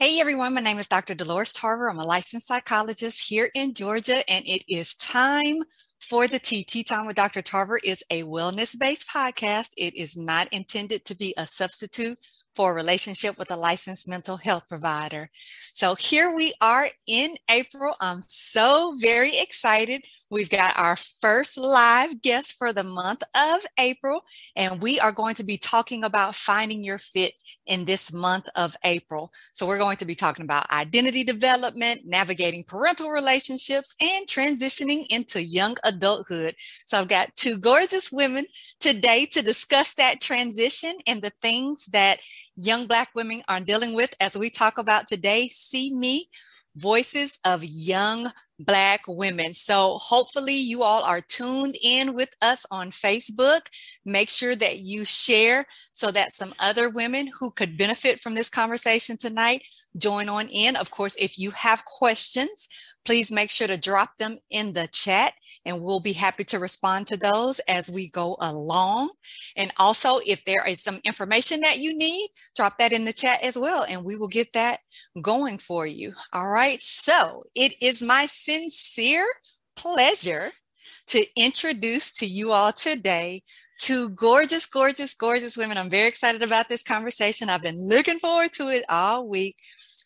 Hey everyone, my name is Dr. Dolores Tarver. I'm a licensed psychologist here in Georgia, and it is time for the Tea. Tea Time with Dr. Tarver is a wellness based podcast. It is not intended to be a substitute for a relationship with a licensed mental health provider. So here we are in April. I'm so very excited. We've got our first live guest for the month of April, and we are going to be talking about finding your fit in this month of April. So we're going to be talking about identity development, navigating parental relationships, and transitioning into young adulthood. So I've got two gorgeous women today to discuss that transition and the things that young Black women are dealing with as we talk about today. See me, voices of young Black women. So hopefully you all are tuned in with us on Facebook. Make sure that you share so that some other women who could benefit from this conversation tonight join on in. Of course, if you have questions, please make sure to drop them in the chat and we'll be happy to respond to those as we go along. And also, if there is some information that you need, drop that in the chat as well and we will get that going for you. All right. So it is my sincere pleasure to introduce to you all today two gorgeous, gorgeous, gorgeous women. I'm very excited about this conversation. I've been looking forward to it all week.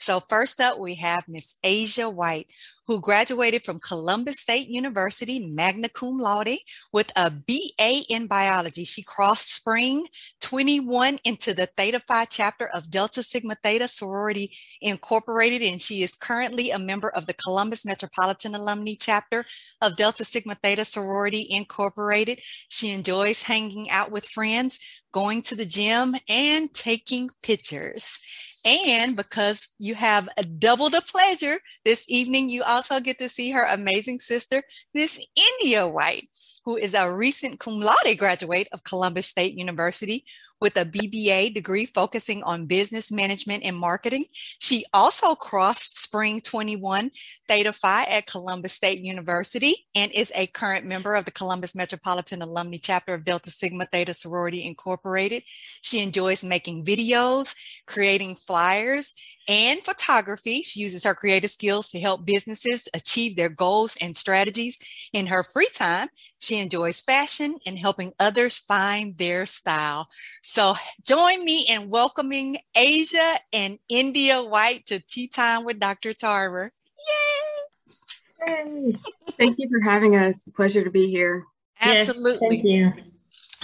So first up, we have Miss Asia White, who graduated from Columbus State University, magna cum laude, with a BA in biology. She crossed spring 21 into the Theta Phi chapter of Delta Sigma Theta Sorority Incorporated, and she is currently a member of the Columbus Metropolitan Alumni chapter of Delta Sigma Theta Sorority Incorporated. She enjoys hanging out with friends, going to the gym, and taking pictures. And because you have a double the pleasure this evening, you also get to see her amazing sister, Miss India White, who is a recent cum laude graduate of Columbus State University with a BBA degree focusing on business management and marketing. She also crossed Spring 21 Theta Phi at Columbus State University and is a current member of the Columbus Metropolitan Alumni Chapter of Delta Sigma Theta Sorority Incorporated. She enjoys making videos, creating flyers, and photography. She uses her creative skills to help businesses achieve their goals and strategies. In her free time, she enjoys fashion and helping others find their style. So join me in welcoming Asia and India White to Tea Time with Dr. Tarver. Yay! Yay. Thank you for having us. Pleasure to be here. Absolutely. Yes, thank you.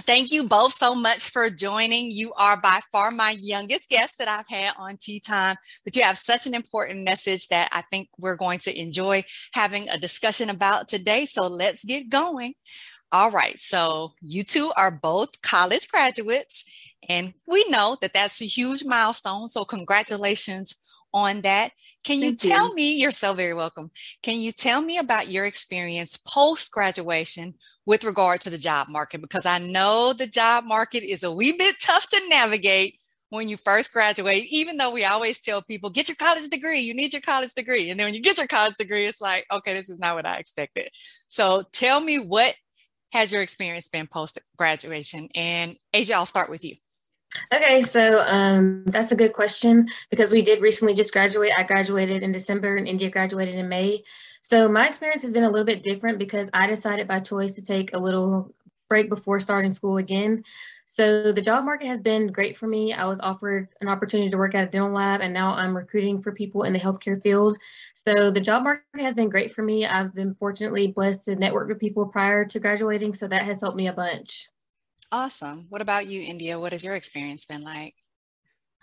Thank you both so much for joining. You are by far my youngest guest that I've had on Tea Time, but you have such an important message that I think we're going to enjoy having a discussion about today. So let's get going. All right. So you two are both college graduates, and we know that that's a huge milestone. So congratulations on that. Can you Thank tell you. me, you're so very welcome. Can you tell me about your experience post graduation with regard to the job market? Because I know the job market is a wee bit tough to navigate when you first graduate, even though we always tell people, get your college degree, you need your college degree. And then when you get your college degree, it's like, okay, this is not what I expected. So tell me what has your experience been post graduation? And Asia, I'll start with you. Okay, so um, that's a good question because we did recently just graduate. I graduated in December and India graduated in May. So my experience has been a little bit different because I decided by choice to take a little break before starting school again. So the job market has been great for me. I was offered an opportunity to work at a dental lab and now I'm recruiting for people in the healthcare field. So the job market has been great for me. I've been fortunately blessed to network with people prior to graduating, so that has helped me a bunch. Awesome. What about you, India? What has your experience been like?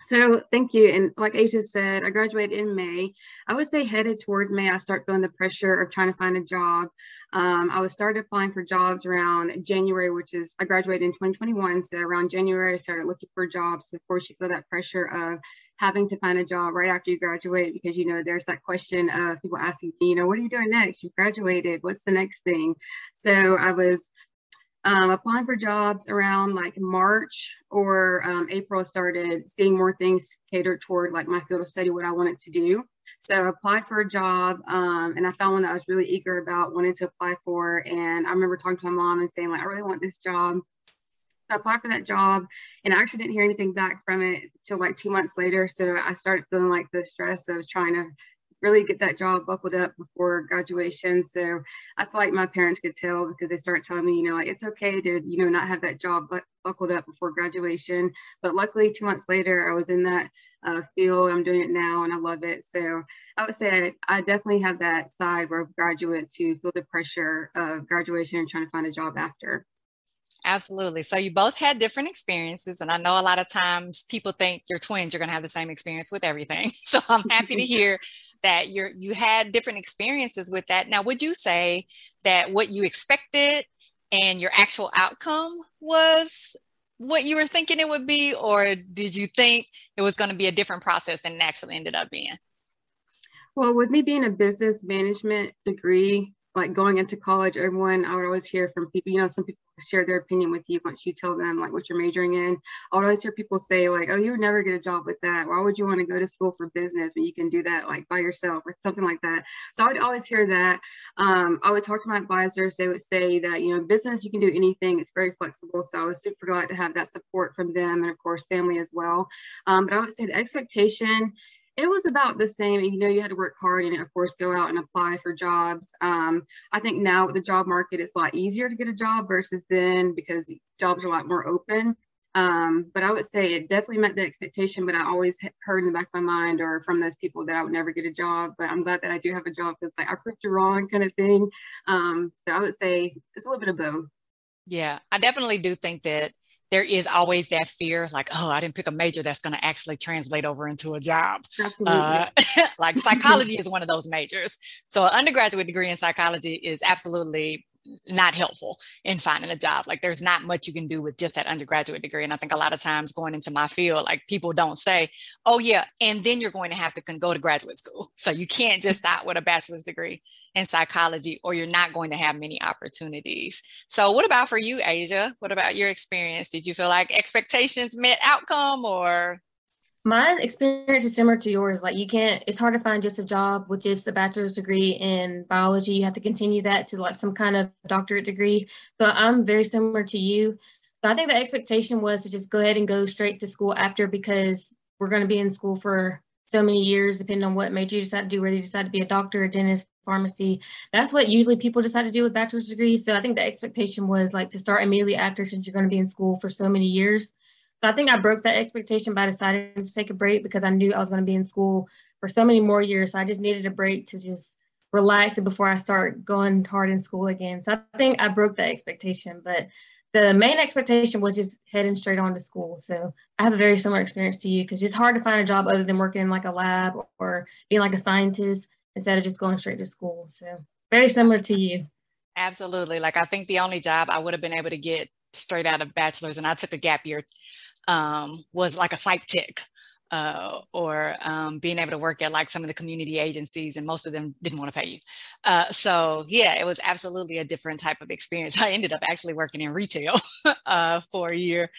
So thank you. And like Asia said, I graduated in May. I would say headed toward May, I start feeling the pressure of trying to find a job. Um, I was started applying for jobs around January, which is I graduated in 2021. So around January, I started looking for jobs. Of course, you feel that pressure of having to find a job right after you graduate because you know there's that question of people asking you know what are you doing next you graduated what's the next thing so i was um, applying for jobs around like march or um, april started seeing more things catered toward like my field of study what i wanted to do so I applied for a job um, and I found one that I was really eager about wanting to apply for. And I remember talking to my mom and saying like, I really want this job. So I applied for that job and I actually didn't hear anything back from it till like two months later. So I started feeling like the stress of trying to really get that job buckled up before graduation. So I feel like my parents could tell because they start telling me, you know, like it's okay to, you know, not have that job buckled up before graduation. But luckily, two months later, I was in that uh, field. I'm doing it now and I love it. So I would say I, I definitely have that side where graduates who feel the pressure of graduation and trying to find a job after. Absolutely. So you both had different experiences. And I know a lot of times people think you're twins, you're going to have the same experience with everything. So I'm happy to hear that you're, you had different experiences with that. Now, would you say that what you expected and your actual outcome was what you were thinking it would be? Or did you think it was going to be a different process than it actually ended up being? Well, with me being a business management degree, like going into college, everyone, I would always hear from people, you know, some people share their opinion with you once you tell them like what you're majoring in. I would always hear people say like, oh, you would never get a job with that. Why would you want to go to school for business when you can do that like by yourself or something like that? So I would always hear that. Um, I would talk to my advisors. They would say that, you know, business, you can do anything. It's very flexible. So I was super glad to have that support from them and of course family as well. Um, but I would say the expectation it was about the same. You know, you had to work hard and, of course, go out and apply for jobs. Um, I think now with the job market, it's a lot easier to get a job versus then because jobs are a lot more open. Um, but I would say it definitely met the expectation, but I always heard in the back of my mind or from those people that I would never get a job. But I'm glad that I do have a job because like I proved you wrong kind of thing. Um, so I would say it's a little bit of both. Yeah, I definitely do think that there is always that fear like, oh, I didn't pick a major that's going to actually translate over into a job. Uh, like psychology is one of those majors. So, an undergraduate degree in psychology is absolutely not helpful in finding a job. Like there's not much you can do with just that undergraduate degree. And I think a lot of times going into my field, like people don't say, oh yeah, and then you're going to have to go to graduate school. So you can't just start with a bachelor's degree in psychology or you're not going to have many opportunities. So what about for you, Asia? What about your experience? Did you feel like expectations met outcome or my experience is similar to yours. Like you can't, it's hard to find just a job with just a bachelor's degree in biology. You have to continue that to like some kind of doctorate degree. So I'm very similar to you. So I think the expectation was to just go ahead and go straight to school after because we're going to be in school for so many years, depending on what major you decide to do, whether you decide to be a doctor, a dentist, pharmacy. That's what usually people decide to do with bachelor's degrees. So I think the expectation was like to start immediately after since you're going to be in school for so many years. So I think I broke that expectation by deciding to take a break because I knew I was going to be in school for so many more years. So I just needed a break to just relax before I start going hard in school again. So I think I broke that expectation, but the main expectation was just heading straight on to school. So I have a very similar experience to you because it's hard to find a job other than working in like a lab or being like a scientist instead of just going straight to school. So very similar to you. Absolutely. Like I think the only job I would have been able to get straight out of bachelor's and I took a gap year um, was like a psych tech uh, or um, being able to work at like some of the community agencies, and most of them didn't want to pay you. Uh, so yeah, it was absolutely a different type of experience. I ended up actually working in retail uh, for a year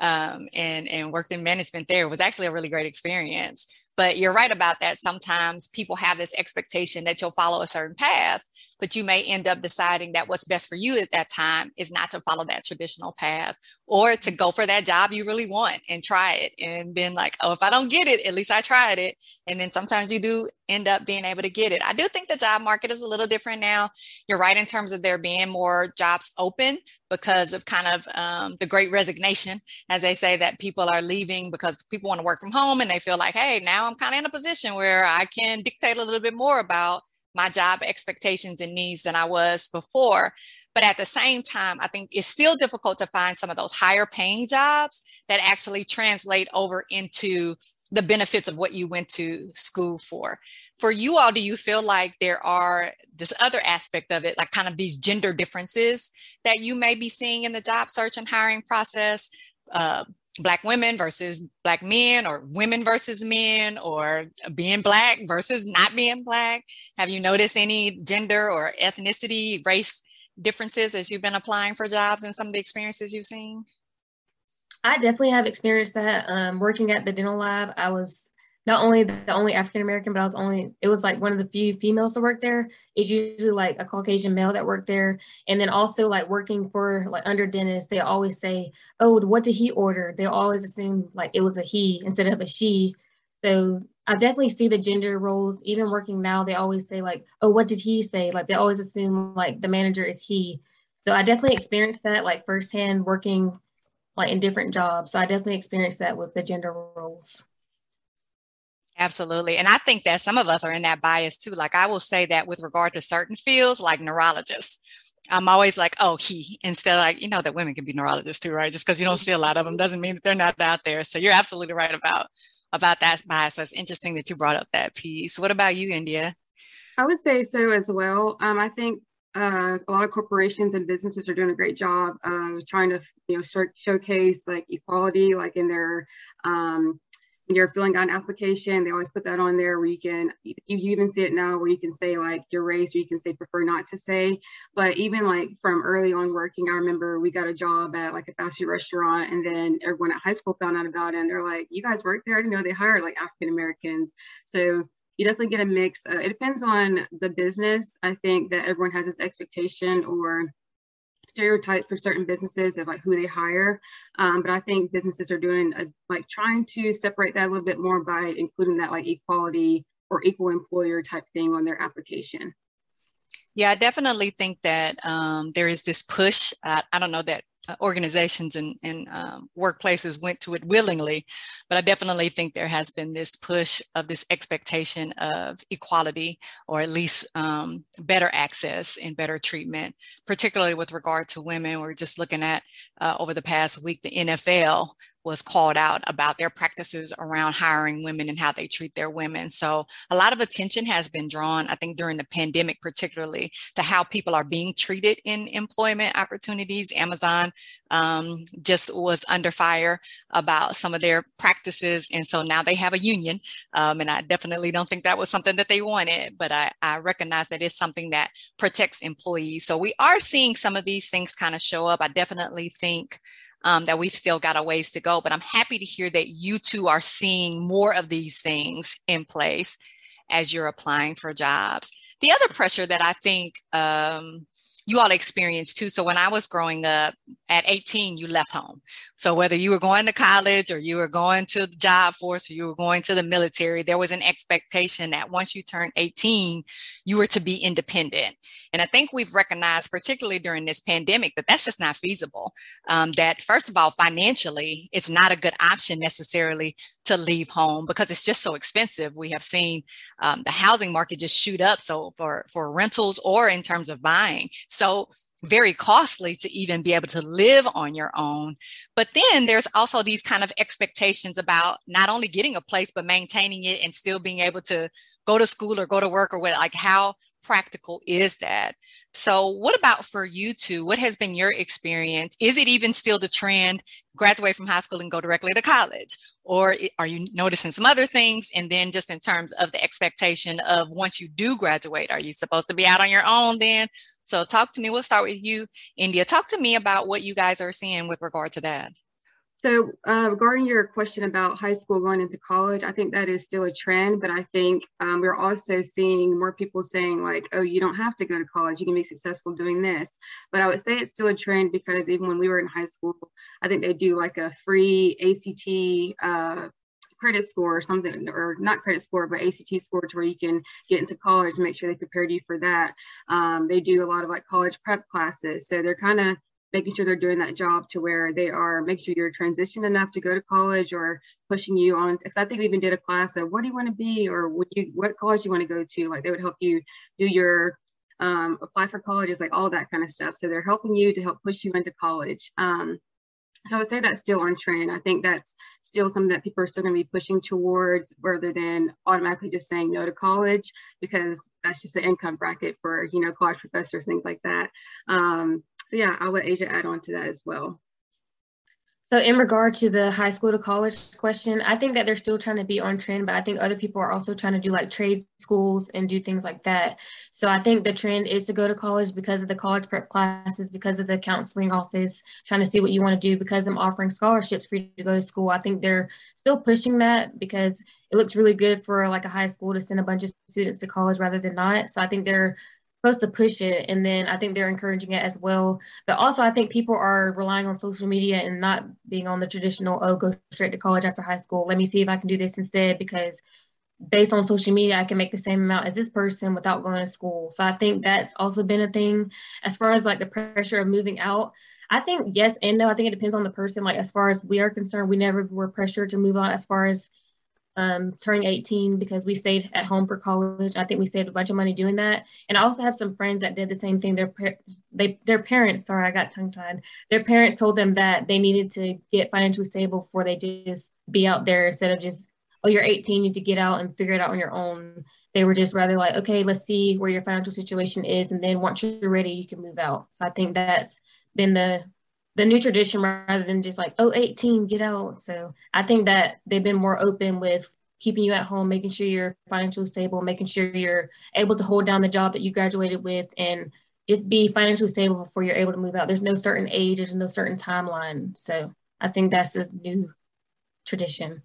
um, and and worked in management there. It was actually a really great experience. But you're right about that. Sometimes people have this expectation that you'll follow a certain path, but you may end up deciding that what's best for you at that time is not to follow that traditional path or to go for that job you really want and try it and then like, oh, if I don't get it, at least I tried it. And then sometimes you do end up being able to get it. I do think the job market is a little different now. You're right in terms of there being more jobs open because of kind of um, the great resignation, as they say, that people are leaving because people want to work from home and they feel like, hey, now I'm kind of in a position where I can dictate a little bit more about my job expectations and needs than I was before. But at the same time, I think it's still difficult to find some of those higher paying jobs that actually translate over into the benefits of what you went to school for. For you all, do you feel like there are this other aspect of it, like kind of these gender differences that you may be seeing in the job search and hiring process? Uh, black women versus black men or women versus men or being black versus not being black have you noticed any gender or ethnicity race differences as you've been applying for jobs and some of the experiences you've seen I definitely have experienced that. Um, working at the dental lab, I was not only the only African American, but I was only it was like one of the few females to work there. It's usually like a Caucasian male that worked there, and then also like working for like under dentists, they always say, "Oh, what did he order?" They always assume like it was a he instead of a she. So I definitely see the gender roles. Even working now, they always say like, "Oh, what did he say?" Like they always assume like the manager is he. So I definitely experienced that like firsthand working like in different jobs. So I definitely experienced that with the gender roles. Absolutely. And I think that some of us are in that bias too. Like I will say that with regard to certain fields, like neurologists, I'm always like, oh, he, instead of like, you know, that women can be neurologists too, right? Just because you don't see a lot of them doesn't mean that they're not out there. So you're absolutely right about about that bias. That's interesting that you brought up that piece. What about you, India? I would say so as well. Um, I think uh, a lot of corporations and businesses are doing a great job of trying to, you know, showcase like equality, like in their um, you're filling out an application, they always put that on there where you can, you, even see it now where you can say like your race or you can say prefer not to say. But even like from early on working, I remember we got a job at like a fast food restaurant and then everyone at high school found out about it and they're like, you guys work there? I didn't know they hired like African Americans. So you definitely get a mix. Uh, it depends on the business. I think that everyone has this expectation or stereotypes for certain businesses of like who they hire. Um, but I think businesses are doing a, like trying to separate that a little bit more by including that like equality or equal employer type thing on their application. Yeah, I definitely think that um, there is this push. I don't know that organizations and, and um, workplaces went to it willingly, but I definitely think there has been this push of this expectation of equality or at least um, better access and better treatment, particularly with regard to women. We're just looking at uh, over the past week, the NFL was called out about their practices around hiring women and how they treat their women. So a lot of attention has been drawn, I think, during the pandemic, particularly to how people are being treated in employment opportunities. Amazon um, just was under fire about some of their practices. And so now they have a union. Um, and I definitely don't think that was something that they wanted, but I, I recognize that it's something that protects employees. So we are seeing some of these things kind of show up. I definitely think um, that we've still got a ways to go. But I'm happy to hear that you two are seeing more of these things in place as you're applying for jobs. The other pressure that I think um, you all experienced too. So when I was growing up at 18, you left home. So whether you were going to college or you were going to the job force or you were going to the military, there was an expectation that once you turned 18, you were to be independent. And I think we've recognized, particularly during this pandemic, that that's just not feasible. Um, that first of all, financially, it's not a good option necessarily to leave home because it's just so expensive. We have seen um, the housing market just shoot up. So for, for rentals or in terms of buying so very costly to even be able to live on your own. But then there's also these kind of expectations about not only getting a place, but maintaining it and still being able to go to school or go to work or what, like how practical is that? So, what about for you two? What has been your experience? Is it even still the trend, graduate from high school and go directly to college? Or are you noticing some other things? And then, just in terms of the expectation of once you do graduate, are you supposed to be out on your own then? So, talk to me. We'll start with you, India. Talk to me about what you guys are seeing with regard to that. So, uh, regarding your question about high school going into college, I think that is still a trend, but I think um, we're also seeing more people saying, like, oh, you don't have to go to college, you can be successful doing this. But I would say it's still a trend because even when we were in high school, I think they do like a free ACT uh, credit score or something, or not credit score, but ACT score to where you can get into college and make sure they prepared you for that. Um, they do a lot of like college prep classes. So they're kind of making sure they're doing that job to where they are making sure you're transitioned enough to go to college or pushing you on because i think we even did a class of what do you want to be or what you what college you want to go to like they would help you do your um, apply for colleges like all that kind of stuff so they're helping you to help push you into college um, so I would say that's still on trend. I think that's still something that people are still going to be pushing towards rather than automatically just saying no to college because that's just the income bracket for, you know, college professors, things like that. Um, so yeah, I'll let Asia add on to that as well. So, in regard to the high school to college question, I think that they're still trying to be on trend, but I think other people are also trying to do like trade schools and do things like that. So, I think the trend is to go to college because of the college prep classes, because of the counseling office, trying to see what you want to do, because I'm offering scholarships for you to go to school. I think they're still pushing that because it looks really good for like a high school to send a bunch of students to college rather than not. So, I think they're supposed to push it and then i think they're encouraging it as well but also i think people are relying on social media and not being on the traditional oh go straight to college after high school let me see if i can do this instead because based on social media i can make the same amount as this person without going to school so i think that's also been a thing as far as like the pressure of moving out I think yes and no. I think it depends on the person. Like as far as we are concerned, we never were pressured to move on. As far as um, turning 18 because we stayed at home for college. I think we saved a bunch of money doing that. And I also have some friends that did the same thing. Their they their parents, sorry, I got tongue tied. Their parents told them that they needed to get financially stable before they just be out there instead of just oh you're 18, you need to get out and figure it out on your own. They were just rather like okay, let's see where your financial situation is, and then once you're ready, you can move out. So I think that's been the the new tradition rather than just like, oh, 18, get out. So I think that they've been more open with keeping you at home, making sure you're financially stable, making sure you're able to hold down the job that you graduated with and just be financially stable before you're able to move out. There's no certain age, there's no certain timeline. So I think that's a new tradition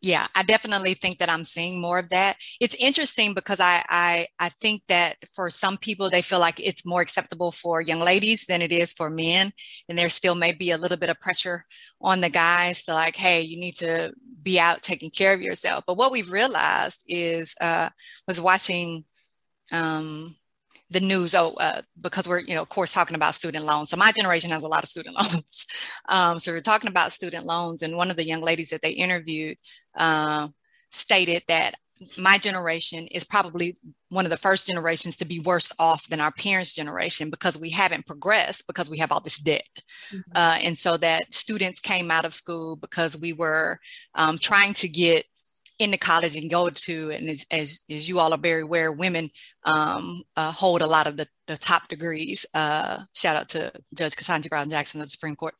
yeah i definitely think that i'm seeing more of that. It's interesting because I, I i think that for some people they feel like it's more acceptable for young ladies than it is for men. And there still may be a little bit of pressure on the guys to like hey you need to be out taking care of yourself. But what we've realized is uh was watching um the news oh uh, because we're you know of course talking about student loans. So my generation has a lot of student loans. Um, so we're talking about student loans and one of the young ladies that they interviewed uh, stated that my generation is probably one of the first generations to be worse off than our parents generation because we haven't progressed because we have all this debt. Mm-hmm. uh, and so that students came out of school because we were um, trying to get into college and go to, and as, as, as you all are very aware, women um, uh, hold a lot of the, the top degrees. Uh, shout out to Judge Ketanji Brown Jackson of the Supreme Court.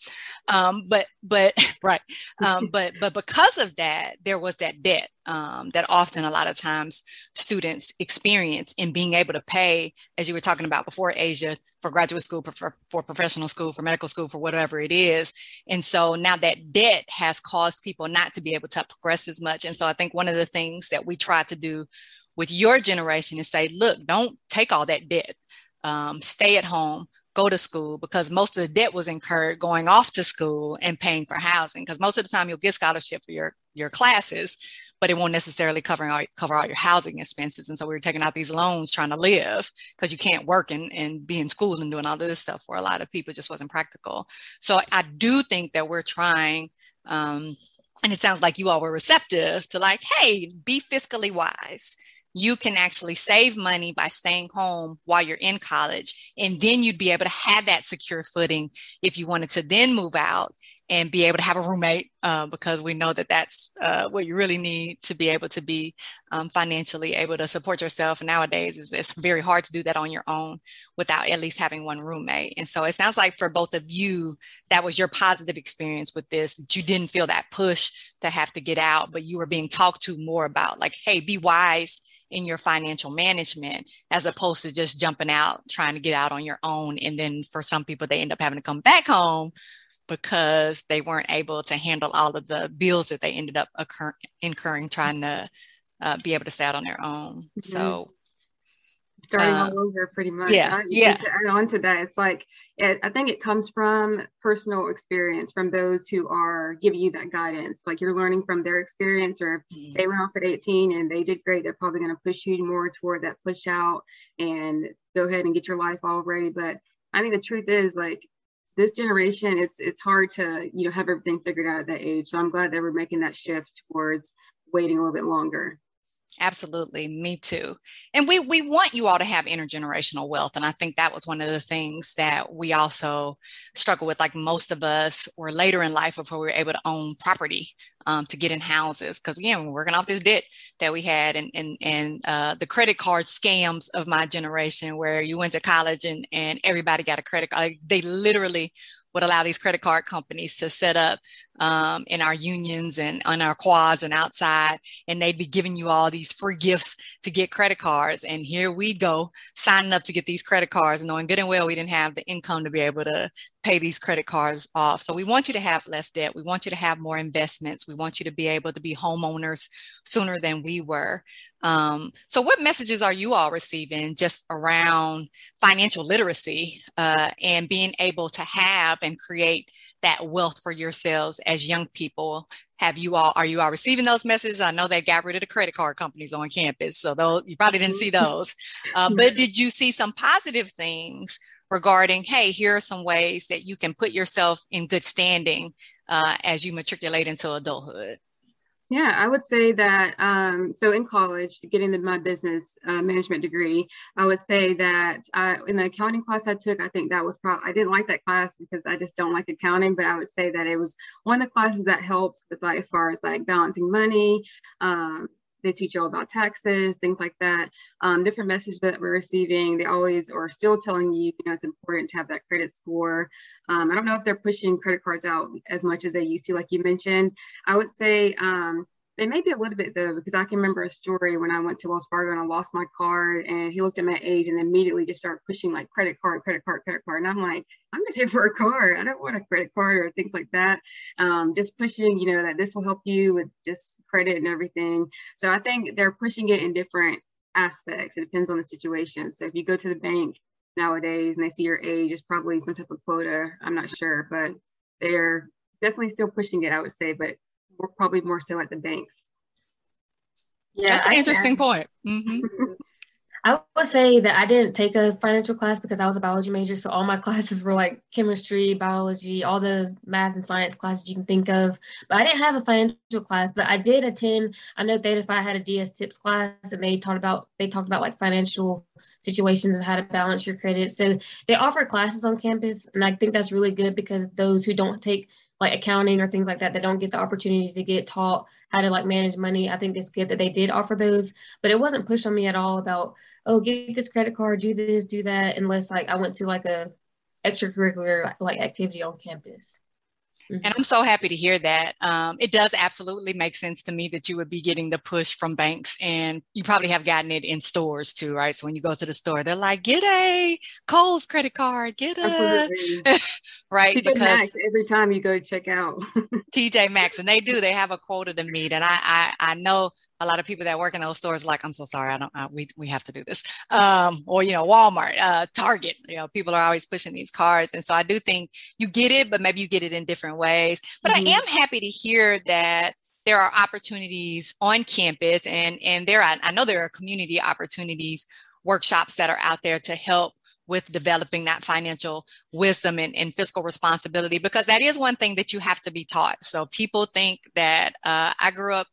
Um, but but right, um, but but because of that, there was that debt um, that often a lot of times students experience in being able to pay, as you were talking about before, Asia, for graduate school, for, for professional school, for medical school, for whatever it is. And so now that debt has caused people not to be able to progress as much. And so I think one of the things that we try to do with your generation and say, look, don't take all that debt. Um, stay at home, go to school because most of the debt was incurred going off to school and paying for housing. Because most of the time you'll get scholarship for your your classes, but it won't necessarily cover all, cover all your housing expenses. And so we were taking out these loans trying to live because you can't work and, and be in school and doing all this stuff for a lot of people just wasn't practical. So I do think that we're trying, um, and it sounds like you all were receptive to like, hey, be fiscally wise you can actually save money by staying home while you're in college. And then you'd be able to have that secure footing if you wanted to then move out and be able to have a roommate uh, because we know that that's uh, what you really need to be able to be um, financially able to support yourself nowadays it's very hard to do that on your own without at least having one roommate and so it sounds like for both of you that was your positive experience with this that you didn't feel that push to have to get out but you were being talked to more about like hey be wise in your financial management as opposed to just jumping out trying to get out on your own and then for some people they end up having to come back home because they weren't able to handle all of the bills that they ended up occur- incurring trying to uh, be able to stay out on their own mm-hmm. so starting uh, all over pretty much. Yeah. I, yeah. To add on to that, it's like, it, I think it comes from personal experience from those who are giving you that guidance. Like you're learning from their experience, or if mm-hmm. they went off at 18 and they did great, they're probably going to push you more toward that push out and go ahead and get your life all ready. But I think the truth is, like, this generation, it's it's hard to you know have everything figured out at that age. So I'm glad that we're making that shift towards waiting a little bit longer. Absolutely, me too. And we we want you all to have intergenerational wealth, and I think that was one of the things that we also struggle with. Like most of us were later in life before we were able to own property um, to get in houses, because again, we're working off this debt that we had, and and and uh, the credit card scams of my generation, where you went to college and and everybody got a credit card. Like they literally would allow these credit card companies to set up um, in our unions and on our quads and outside, and they'd be giving you all these free gifts to get credit cards. And here we go signing up to get these credit cards, knowing good and well we didn't have the income to be able to pay these credit cards off. So we want you to have less debt. We want you to have more investments. We want you to be able to be homeowners sooner than we were. Um, so, what messages are you all receiving just around financial literacy uh, and being able to have and create that wealth for yourselves as young people? Have you all are you all receiving those messages? I know they got rid of the credit card companies on campus, so those you probably didn't see those. Uh, but did you see some positive things regarding? Hey, here are some ways that you can put yourself in good standing uh, as you matriculate into adulthood. Yeah, I would say that. Um, so in college, getting the, my business uh, management degree, I would say that I, in the accounting class I took, I think that was probably I didn't like that class because I just don't like accounting. But I would say that it was one of the classes that helped with like as far as like balancing money, um, they teach you all about taxes, things like that. Um, different messages that we're receiving, they always are still telling you, you know, it's important to have that credit score. Um, I don't know if they're pushing credit cards out as much as they used to, like you mentioned. I would say um, they may be a little bit though, because I can remember a story when I went to Wells Fargo and I lost my card and he looked at my age and immediately just started pushing like credit card, credit card, credit card. And I'm like, I'm just here for a card. I don't want a credit card or things like that. Um, just pushing, you know, that this will help you with just credit and everything. So I think they're pushing it in different aspects. It depends on the situation. So if you go to the bank nowadays and they see your age, it's probably some type of quota. I'm not sure, but they're definitely still pushing it, I would say, but we're probably more so at the banks. Yeah, that's an I interesting point. Mm-hmm. I would say that I didn't take a financial class because I was a biology major. So all my classes were like chemistry, biology, all the math and science classes you can think of. But I didn't have a financial class, but I did attend. I know Theta Phi had a DS tips class and they talked about they talked about like financial situations and how to balance your credit. So they offer classes on campus. And I think that's really good because those who don't take like accounting or things like that that don't get the opportunity to get taught how to like manage money. I think it's good that they did offer those, but it wasn't pushed on me at all about, oh, get this credit card, do this, do that, unless like I went to like a extracurricular like activity on campus. Mm-hmm. And I'm so happy to hear that. Um, it does absolutely make sense to me that you would be getting the push from banks, and you probably have gotten it in stores too, right? So when you go to the store, they're like, "Get a Kohl's credit card, get a right." TJ because Maxx every time you go check out TJ Maxx, and they do. They have a quota to meet, and I I, I know a lot of people that work in those stores like i'm so sorry i don't uh, we, we have to do this. Um, or you know walmart uh, target you know people are always pushing these cards and so i do think you get it but maybe you get it in different ways. But mm-hmm. i am happy to hear that there are opportunities on campus and and there are, i know there are community opportunities workshops that are out there to help with developing that financial wisdom and, and, fiscal responsibility because that is one thing that you have to be taught. So people think that uh, i grew up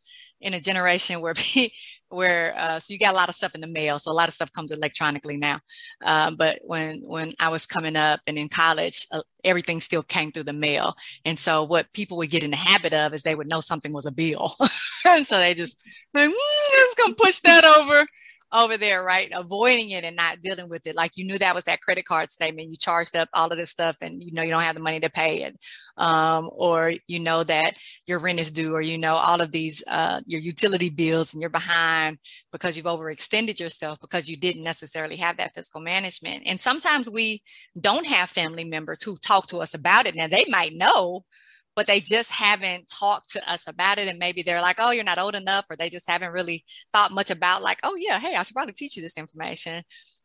in a generation where where uh, so you got a lot of stuff in the mail so a lot of stuff comes electronically now. Um, but when when i was coming up and in college uh, everything still came through the mail. And so what people would get in the habit of is they would know something was a bill. And so they just like, mm, just gonna push that over over there, right? Avoiding it and not dealing with it. Like you knew that was that credit card statement. You charged up all of this stuff and you know you don't have the money to pay it. Um, or you know that your rent is due, or you know all of these uh, your utility bills and you're behind because you've overextended yourself because you didn't necessarily have that fiscal management. And sometimes we don't have family members who talk to us about it. Now they might know, but they just haven't talked to us about it. And maybe they're like, oh, you're not old enough, or they just haven't really thought much about, like, oh, yeah, hey, I should probably teach you this information.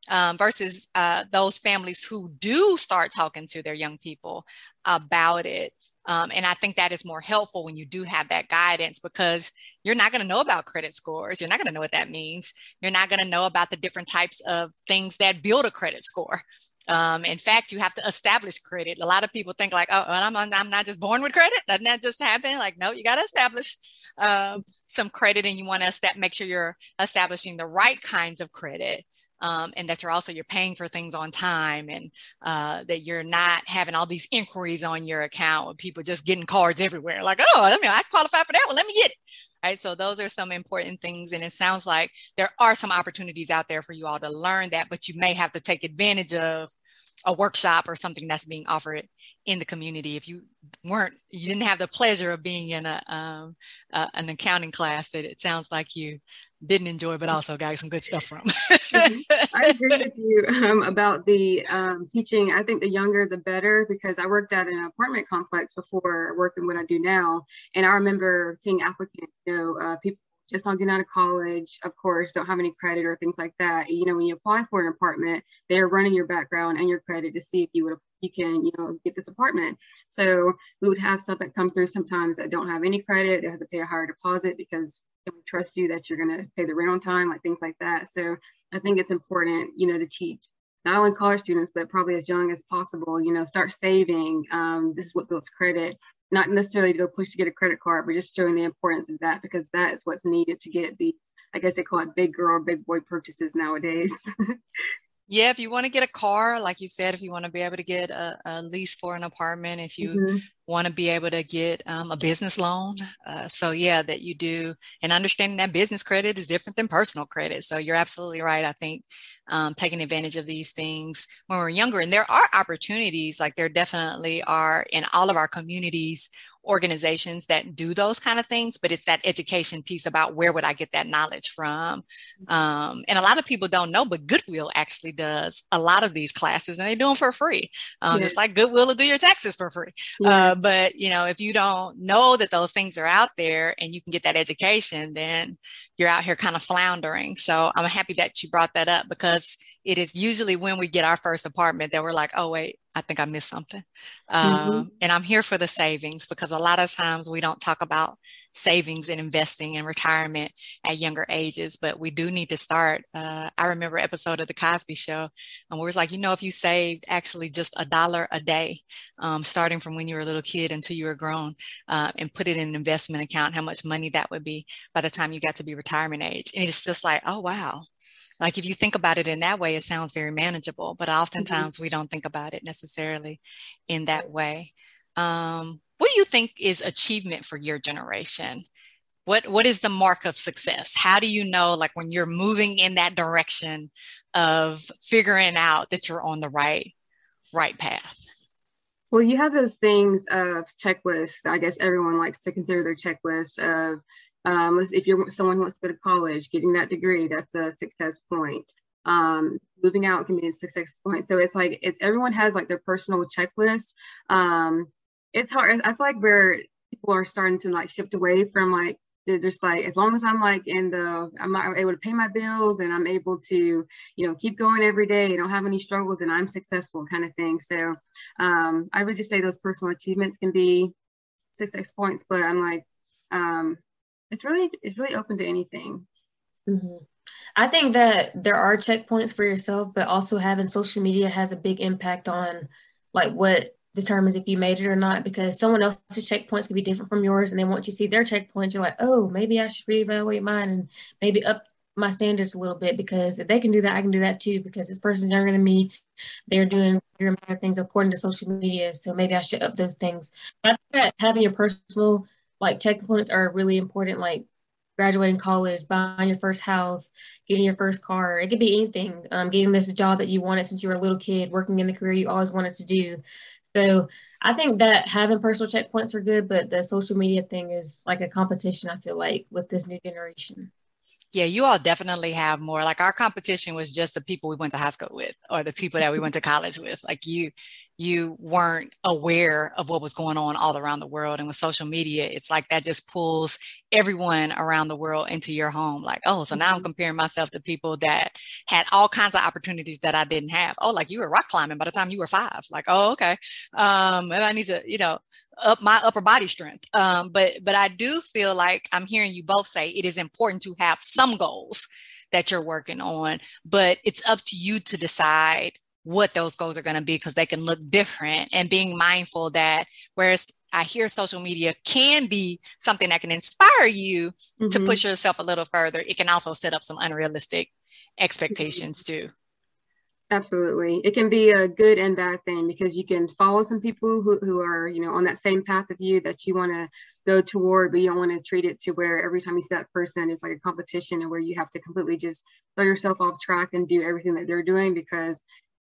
Um, versus uh, those families who do start talking to their young people about it. Um, and I think that is more helpful when you do have that guidance because you're not going to know about credit scores. You're not going to know what that means. You're not going to know about the different types of things that build a credit score. Um, in fact, you have to establish credit. A lot of people think like, oh, I'm, I'm not just born with credit. Doesn't that just happen? Like, no, you got to establish um, some credit and you want to make sure you're establishing the right kinds of credit um, and that you're also you're paying for things on time and uh, that you're not having all these inquiries on your account with people just getting cards everywhere like oh i mean i qualify for that one let me get it right? So those are some important things and it sounds like there are some opportunities out there for you all to learn that but you may have to take advantage of a workshop or something that's being offered in the community. If you weren't you didn't have the pleasure of being in a um, uh, an accounting class that it sounds like you didn't enjoy but also got some good stuff from. Mm-hmm. i agree with you um, about the um, teaching. I think the younger the better because i worked at an apartment complex before working what i do now and i remember seeing applicants you know uh, people just not getting out of college, of course, don't have any credit or things like that. You know, when you apply for an apartment, they're running your background and your credit to see if you would you can, you know, get this apartment. So we would have stuff that come through sometimes that don't have any credit. They have to pay a higher deposit because we trust you that you're going to pay the rent on time, like things like that. So I think it's important, you know, to teach not only college students, but probably as young as possible, you know, start saving. Um, this is what builds credit not necessarily to go push to get a credit card, but just showing the importance of that because that is what's needed to get these, I guess they call it big girl, big boy purchases nowadays. yeah, if you want to get a car, like you said, if you want to be able to get a, a lease for an apartment, if you mm-hmm want to be able to get um, a business loan. Uh, so yeah, that you do, and understanding that business credit is different than personal credit. So you're absolutely right. I think um, taking advantage of these things when we're younger, and there are opportunities, like there definitely are in all of our communities organizations that do those kind of things but it's that education piece about where would i get that knowledge from um, and a lot of people don't know but goodwill actually does a lot of these classes and they do them for free um, yes. just like goodwill will do your taxes for free yes. uh, but you know if you don't know that those things are out there and you can get that education then you're out here kind of floundering. So i'm happy that you brought that up because it is usually when we get our first apartment that we're like oh wait I think I missed something. Mm-hmm. Um, and I'm here for the savings because a lot of times we don't talk about savings and investing and retirement at younger ages, but we do need to start. Uh, I remember episode of the Cosby Show, and where it's like, you know, if you saved actually just a dollar a day, um, starting from when you were a little kid until you were grown, uh, and put it in an investment account, how much money that would be by the time you got to be retirement age. And it's just like, oh wow, like if you think about it in that way, it sounds very manageable, but mm-hmm. oftentimes mm-hmm. we don't think about it necessarily in that way. Um, what do you think is achievement for your generation? What what is the mark of success? How do you know like when you're moving in that direction of figuring out that you're on the right right path? Well, you have those things of checklists. I guess everyone likes to consider their checklist of um, if you're someone who wants to go to college, getting that degree, that's a success point. Um, moving out can be a success point. So it's like it's everyone has like their personal checklist. Um, it's hard. I feel like where people are starting to like shift away from like they're just like as long as I'm like in the I'm not able to pay my bills and I'm able to you know keep going every day. I don't have any struggles and I'm successful kind of thing. So um, I would just say those personal achievements can be success points, but I'm like um, it's really it's really open to anything. Mm-hmm. I think that there are checkpoints for yourself, but also having social media has a big impact on like what determines if you made it or not because someone else's checkpoints can be different from yours and then once you see their checkpoints you're like oh maybe i should reevaluate mine and maybe up my standards a little bit because if they can do that i can do that too because this person's younger than me they're doing bigger things according to social media so maybe i should up those things that having your personal like checkpoints are really important, like graduating college, buying your first house, getting your first car. It could be anything. Um, getting this job that you wanted since you were a little kid, working in the career you always wanted to do. So I think that having personal checkpoints are good, but the social media thing is like a competition. I feel like with this new generation yeah, you all definitely have more. Like our competition was just the people we went to high school with or the people that we went to college with. Like you, you weren't aware of what was going on all around the world. And with social media, it's like that just pulls everyone around the world into your home. Like, oh, so now I'm mm-hmm. comparing myself to people that had all kinds of opportunities that I didn't have. Oh, like you were rock climbing by the time you were five. Like, oh, okay. Um, I need to, you know, up my upper body strength. Um, but but I do feel like I'm hearing you both say it is important to have some goals that you're working on, but it's up to you to decide what those goals are going to be because they can look different and being mindful that whereas I hear social media can be something that can inspire you mm-hmm. to push yourself a little further. It can also set up some unrealistic expectations too. Absolutely. It can be a good and bad thing because you can follow some people who, who are, you know, on that same path of you that you want to go toward, but you don't want to treat it to where every time you see that person, it's like a competition and where you have to completely just throw yourself off track and do everything that they're doing because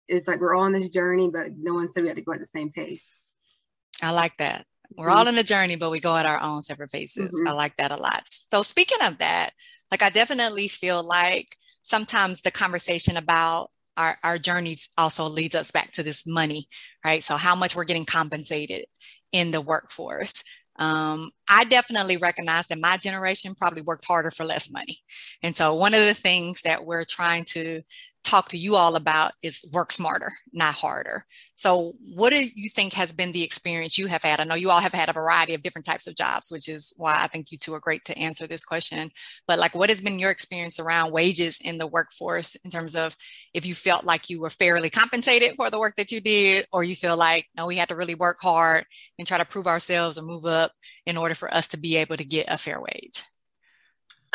it's like we're all on this journey, but no one said we had to go at the same pace. I like that. We're mm-hmm. all in a journey, but we go at our own separate paces. Mm-hmm. I like that a lot. So speaking of that, like I definitely feel like sometimes the conversation about our, our journeys also leads us back to this money, right? So how much we're getting compensated in the workforce. Um, I definitely recognize that my generation probably worked harder for less money. And so one of the things that we're trying to talk to you all about is work smarter, not harder. So, what do you think has been the experience you have had? I know you all have had a variety of different types of jobs, which is why I think you two are great to answer this question. But, like, what has been your experience around wages in the workforce in terms of if you felt like you were fairly compensated for the work that you did, or you feel like, no, we had to really work hard and try to prove ourselves or move up in order for us to be able to get a fair wage?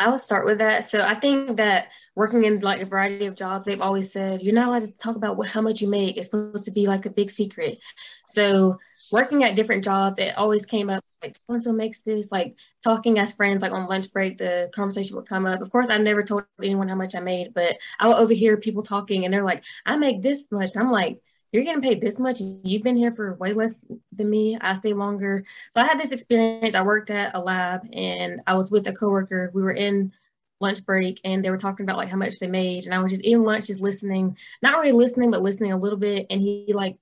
I will start with that. So I think that working in like a variety of jobs, they've always said you're not allowed to talk about what, how much you make. It's supposed to be like a big secret. So working at different jobs, it always came up like so makes this. Like talking as friends, like on lunch break, the conversation would come up. Of course, I never told anyone how much I made, but I would overhear people talking, and they're like, "I make this much." I'm like, you're getting paid this much. You've been here for way less than me. I stay longer. So I had this experience. I worked at a lab and I was with a coworker. We were in lunch break and they were talking about like how much they made. And I was just eating lunch, just listening, not really listening, but listening a little bit. And he like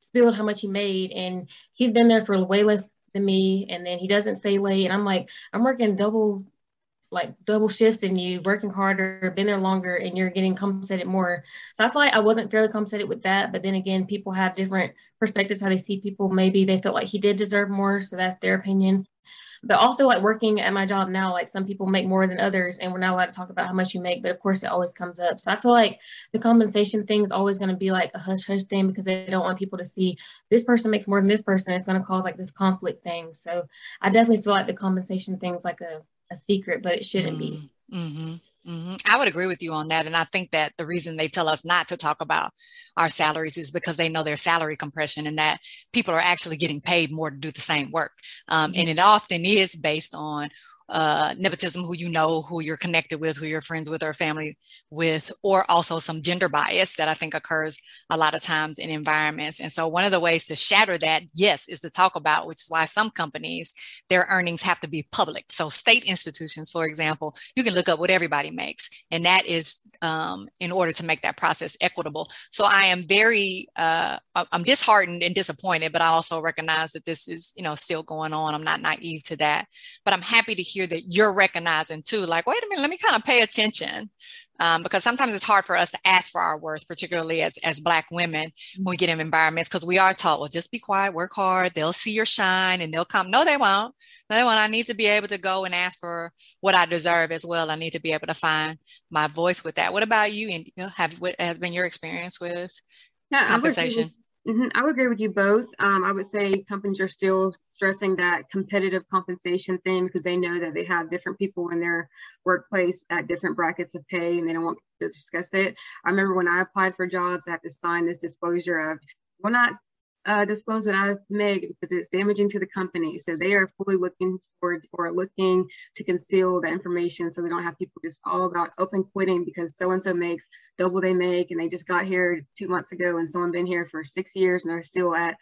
spilled how much he made. And he's been there for way less than me. And then he doesn't stay late. And I'm like, I'm working double like double shifts and you working harder, been there longer, and you're getting compensated more. So I feel like I wasn't fairly compensated with that. But then again, people have different perspectives how they see people. Maybe they felt like he did deserve more, so that's their opinion. But also like working at my job now, like some people make more than others, and we're not allowed to talk about how much you make. But of course, it always comes up. So I feel like the compensation thing is always going to be like a hush hush thing because they don't want people to see this person makes more than this person. It's going to cause like this conflict thing. So I definitely feel like the compensation thing is like a a secret, but it shouldn't be. Mm-hmm. Mm-hmm. I would agree with you on that. And I think that the reason they tell us not to talk about our salaries is because they know there's salary compression and that people are actually getting paid more to do the same work. Um, mm-hmm. And it often is based on uh, nepotism, who you know, who you're connected with, who you're friends with or family with, or also some gender bias that I think occurs a lot of times in environments. And so, one of the ways to shatter that, yes, is to talk about, which is why some companies, their earnings have to be public. So, state institutions, for example, you can look up what everybody makes, and that is um, in order to make that process equitable. So, I am very, uh, I'm disheartened and disappointed, but I also recognize that this is, you know, still going on. I'm not naive to that, but I'm happy to hear that you're recognizing too, like, wait a minute, let me kind of pay attention. Um, because sometimes it's hard for us to ask for our worth, particularly as, as Black women when we get in environments, because we are taught, well, just be quiet, work hard, they'll see your shine and they'll come. No, they won't. No, they won't. I need to be able to go and ask for what I deserve as well. I need to be able to find my voice with that. What about you? And have what has been your experience with yeah, compensation? Mm-hmm. I would agree with you both. Um, I would say companies are still stressing that competitive compensation thing because they know that they have different people in their workplace at different brackets of pay and they don't want to discuss it. I remember when I applied for jobs, I had to sign this disclosure of will not uh, disclose what I've made because it's damaging to the company. So they are fully looking for or looking to conceal that information so they don't have people just all about open quitting because so and so makes double they make and they just got here two months ago and someone been here for six years and they're still at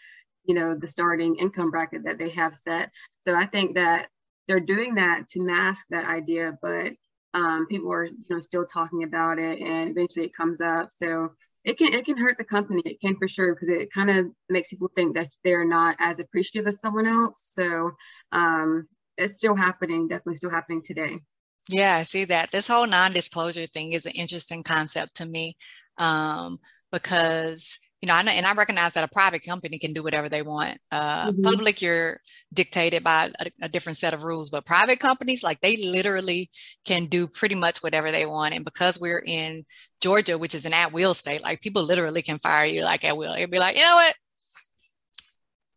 you know the starting income bracket that they have set. So I think that they're doing that to mask that idea, but um, people are you know still talking about it and eventually it comes up. So it can it can hurt the company. It can for sure because it kind of makes people think that they're not as appreciative as someone else. So um, it's still happening. Definitely still happening today. Yeah, I see that. This whole non-disclosure thing is an interesting concept to me um, because you know, I know, and I recognize that a private company can do whatever they want. Uh, mm-hmm. Public, you're dictated by a, a, different set of rules, but private companies, like they literally can do pretty much whatever they want. And because we're in Georgia, which is an at-will state, like people literally can fire you like at will. It'd be like, you know what?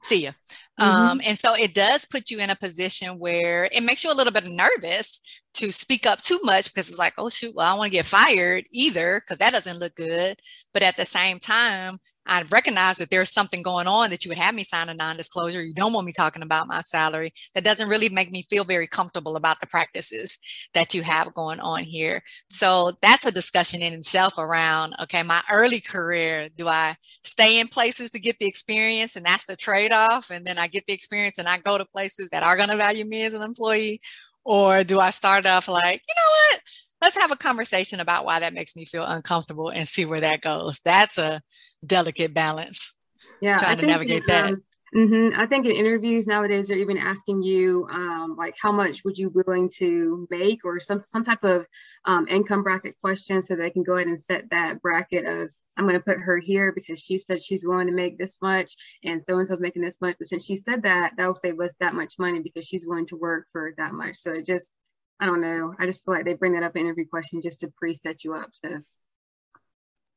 See ya. Mm-hmm. Um, and so it does put you in a position where it makes you a little bit nervous to speak up too much because it's like, oh shoot, well, I don't want to get fired either because that doesn't look good. But at the same time, I recognize that there's something going on that you would have me sign a non-disclosure. You don't want me talking about my salary. That doesn't really make me feel very comfortable about the practices that you have going on here. So that's a discussion in itself around, okay, my early career, do I stay in places to get the experience and that's the trade-off? And then I get the experience and I go to places that are going to value me as an employee? Or do I start off like, you know what? Let's have a conversation about why that makes me feel uncomfortable and see where that goes. That's a delicate balance. Yeah, trying to navigate that. Um, mm-hmm. I think in interviews nowadays they're even asking you um, like how much would you be willing to make or some some type of um, income bracket question so they can go ahead and set that bracket of I'm going to put her here because she said she's willing to make this much and so and so's making this much. But since she said that, that will save us that much money because she's willing to work for that much. So it just I don't know. I just feel like they bring that up in every question just to pre-set you up to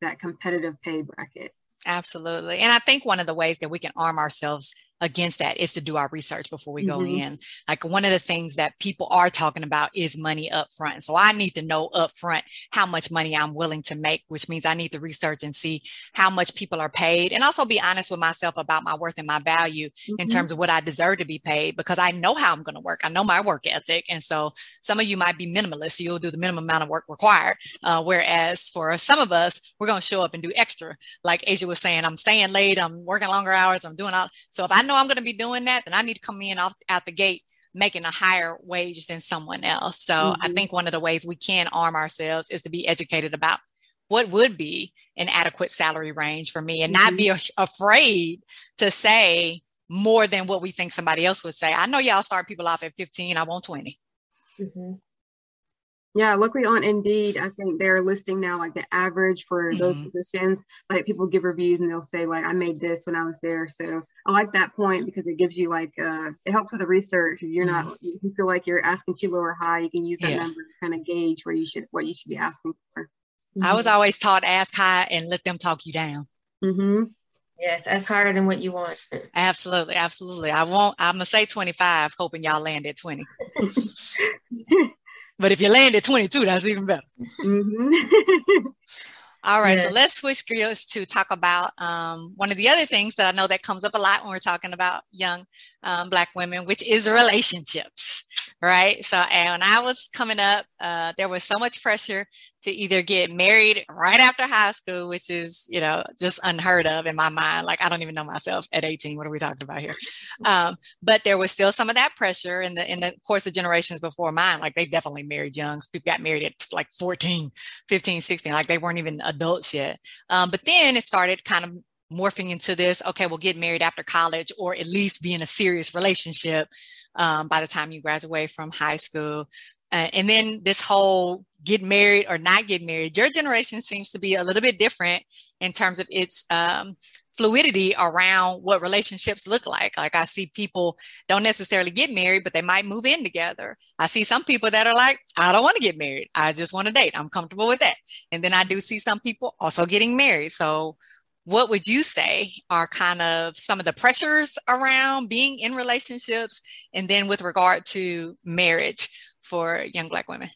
that competitive pay bracket. Absolutely. And I think one of the ways that we can arm ourselves against that is to do our research before we mm-hmm. go in. Like one of the things that people are talking about is money up front. So I need to know up front how much money I'm willing to make, which means I need to research and see how much people are paid and also be honest with myself about my worth and my value mm-hmm. in terms of what I deserve to be paid because I know how I'm going to work. I know my work ethic. And so some of you might be minimalist. So you'll do the minimum amount of work required. Uh, whereas for some of us, we're going to show up and do extra. Like Asia was saying, I'm staying late. I'm working longer hours. I'm doing all. So if I know know I'm going to be doing that, then I need to come in off out the gate making a higher wage than someone else. So mm-hmm. I think one of the ways we can arm ourselves is to be educated about what would be an adequate salary range for me and mm-hmm. not be mm-hmm. afraid to say more than what we think somebody else would say. I know y'all start people off at 15, I want 20. Mm-hmm. Yeah, luckily on Indeed, I think they're listing now like the average for mm-hmm. those positions. Like people give reviews and they'll say like I made this when I was there. So I like that point because it gives you like uh it helps with the research. If you're not mm-hmm. you feel like you're asking too low or high, you can use that yeah. number to kind of gauge where you should what you should be asking for. Mm-hmm. I was always taught ask high and let them talk you down. Mm-hmm. Yes, that's higher than what you want. Absolutely, absolutely. I won't. I'm gonna say 25, hoping y'all land at 20. But if you land at 22, that's even better. Mm-hmm. All right, yes. so let's switch gears to talk about um, one of the other things that I know that comes up a lot when we're talking about young um, Black women, which is relationships right? So, and when I was coming up, uh, there was so much pressure to either get married right after high school, which is, you know, just unheard of in my mind. Like, I don't even know myself at 18. What are we talking about here? Um, but there was still some of that pressure in the, in the course of generations before mine. Like, they definitely married young. People got married at like 14, 15, 16. Like, they weren't even adults yet. Um, but then it started kind of morphing into this okay we'll get married after college or at least be in a serious relationship um, by the time you graduate from high school uh, and then this whole get married or not get married your generation seems to be a little bit different in terms of its um, fluidity around what relationships look like. Like I see people don't necessarily get married, but they might move in together. I see some people that are like, I don't want to get married. I just want to date. I'm comfortable with that. And then I do see some people also getting married. So what would you say are kind of some of the pressures around being in relationships and then with regard to marriage for young black women?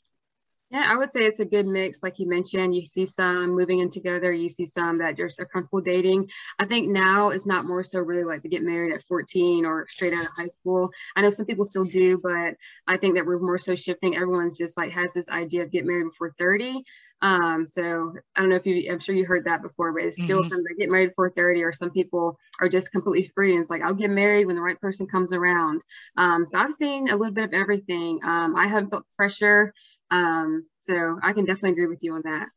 Yeah i would say it's a good mix like you mentioned. You see some moving in together you see some that just are comfortable dating. I think now it's not more so really like to get married at 14 or straight out of high school. I know some people still do but i think that we're more so shifting. Everyone's just like has this idea of get married before 30 um, so I don't know if you, I'm sure you heard that before, but it's still mm-hmm. some that get married before 30, or some people are just completely free. And it's like, I'll get married when the right person comes around. Um, so I've seen a little bit of everything. Um, I haven't felt pressure. Um, so I can definitely agree with you on that.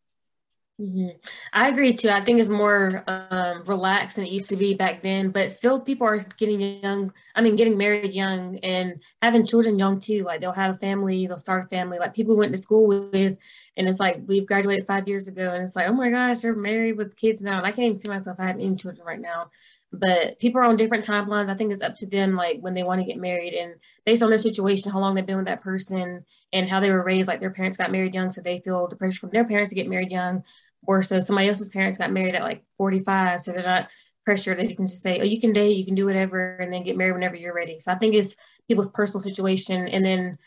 Mm-hmm. I agree too. I think it's more um, relaxed than it used to be back then, but still people are getting young. I mean, getting married young and having children young too. Like they'll have a family, they'll start a family. Like people went to school with, and it's like we've graduated five years ago, and it's like, oh my gosh, they're married with kids now. And I can't even see myself having any children right now. But people are on different timelines. I think it's up to them, like when they want to get married, and based on their situation, how long they've been with that person, and how they were raised. Like their parents got married young, so they feel the pressure from their parents to get married young or so somebody else's parents got married at like 45 so they're not pressured they can just say oh you can date you can do whatever and then get married whenever you're ready so i think it's people's personal situation and then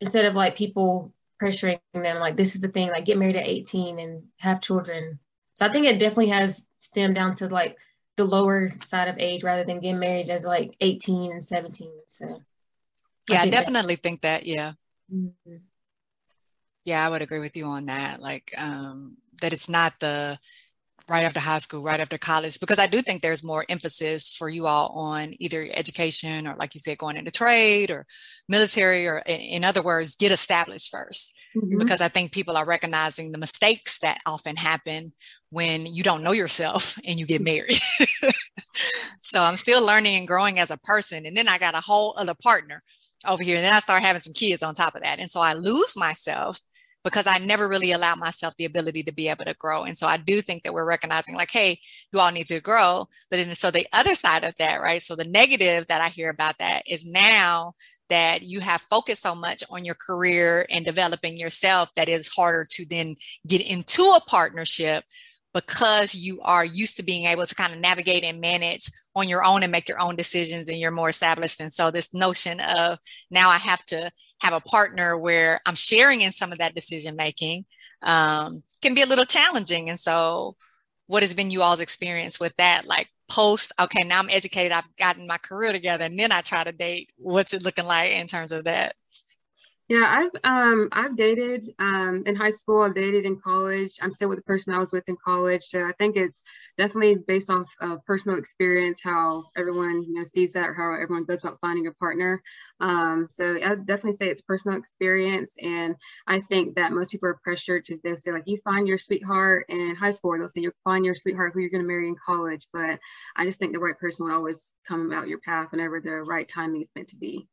instead of like people pressuring them like this is the thing like get married at 18 and have children So I think it definitely has stemmed down to like the lower side of age rather than getting married as like 18 and 17. So yeah, I, I definitely think that. Yeah. Mm-hmm. Yeah, I would agree with you on that. Like um, that it's not the right after high school, right after college, because I do think there's more emphasis for you all on either education or, like you said, going into trade or military, or in other words, get established 1st mm-hmm. Because I think people are recognizing the mistakes that often happen when you don't know yourself and you get married. so I'm still learning and growing as a person. And then I got a whole other partner over here. And then I start having some kids on top of that. And so I lose myself because I never really allowed myself the ability to be able to grow. And so I do think that we're recognizing like, hey, you all need to grow. But then so the other side of that, right? So the negative that I hear about that is now that you have focused so much on your career and developing yourself that it's harder to then get into a partnership because you are used to being able to kind of navigate and manage on your own and make your own decisions and you're more established. And so this notion of now I have to have a partner where I'm sharing in some of that decision making um, can be a little challenging. And so what has been you all's experience with that? Like post, okay, now I'm educated, I've gotten my career together, and then I try to date. What's it looking like in terms of that? Yeah, I've um, I've dated um, in high school. I've dated in college. I'm still with the person I was with in college. So I think it's definitely based off of personal experience how everyone you know sees that or how everyone goes about finding a partner. Um, so I definitely say it's personal experience, and I think that most people are pressured to they'll say like you find your sweetheart in high school. They'll say you find your sweetheart who you're going to marry in college. But I just think the right person will always come out your path whenever the right timing is meant to be.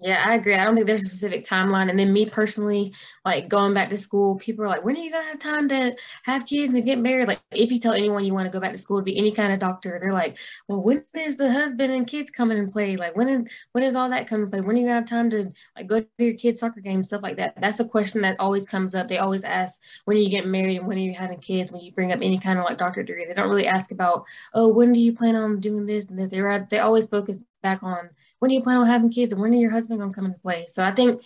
Yeah, I agree. I don't think there's a specific timeline. And then me personally, like going back to school, people are like, when are you gonna have time to have kids and get married? Like if you tell anyone you want to go back to school to be any kind of doctor, they're like, Well, when is the husband and kids coming and play? Like when is when is all that coming play? When are you gonna have time to like go to your kids' soccer games, stuff like that? That's a question that always comes up. They always ask when are you getting married and when are you having kids when you bring up any kind of like doctor degree. They don't really ask about, oh, when do you plan on doing this and? They're they always focus back on when do you plan on having kids and when are your husband gonna come into play? So I think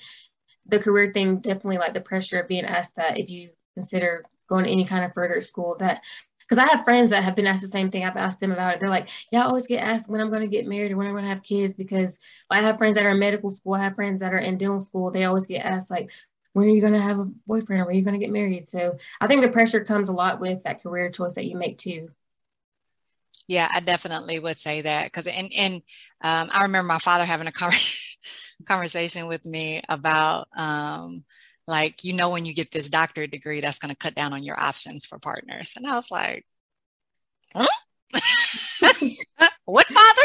the career thing definitely like the pressure of being asked that if you consider going to any kind of further school that because I have friends that have been asked the same thing. I've asked them about it. They're like, yeah, I always get asked when I'm going to get married or when I'm going to have kids because I have friends that are in medical school. I have friends that are in dental school. They always get asked like, when are you going to have a boyfriend or when are you going to get married? So I think the pressure comes a lot with that career choice that you make too. Yeah, I definitely would say that because and and um, I remember my father having a conversation with me about um, like you know when you get this doctorate degree that's going to cut down on your options for partners, and I was like, huh? what father?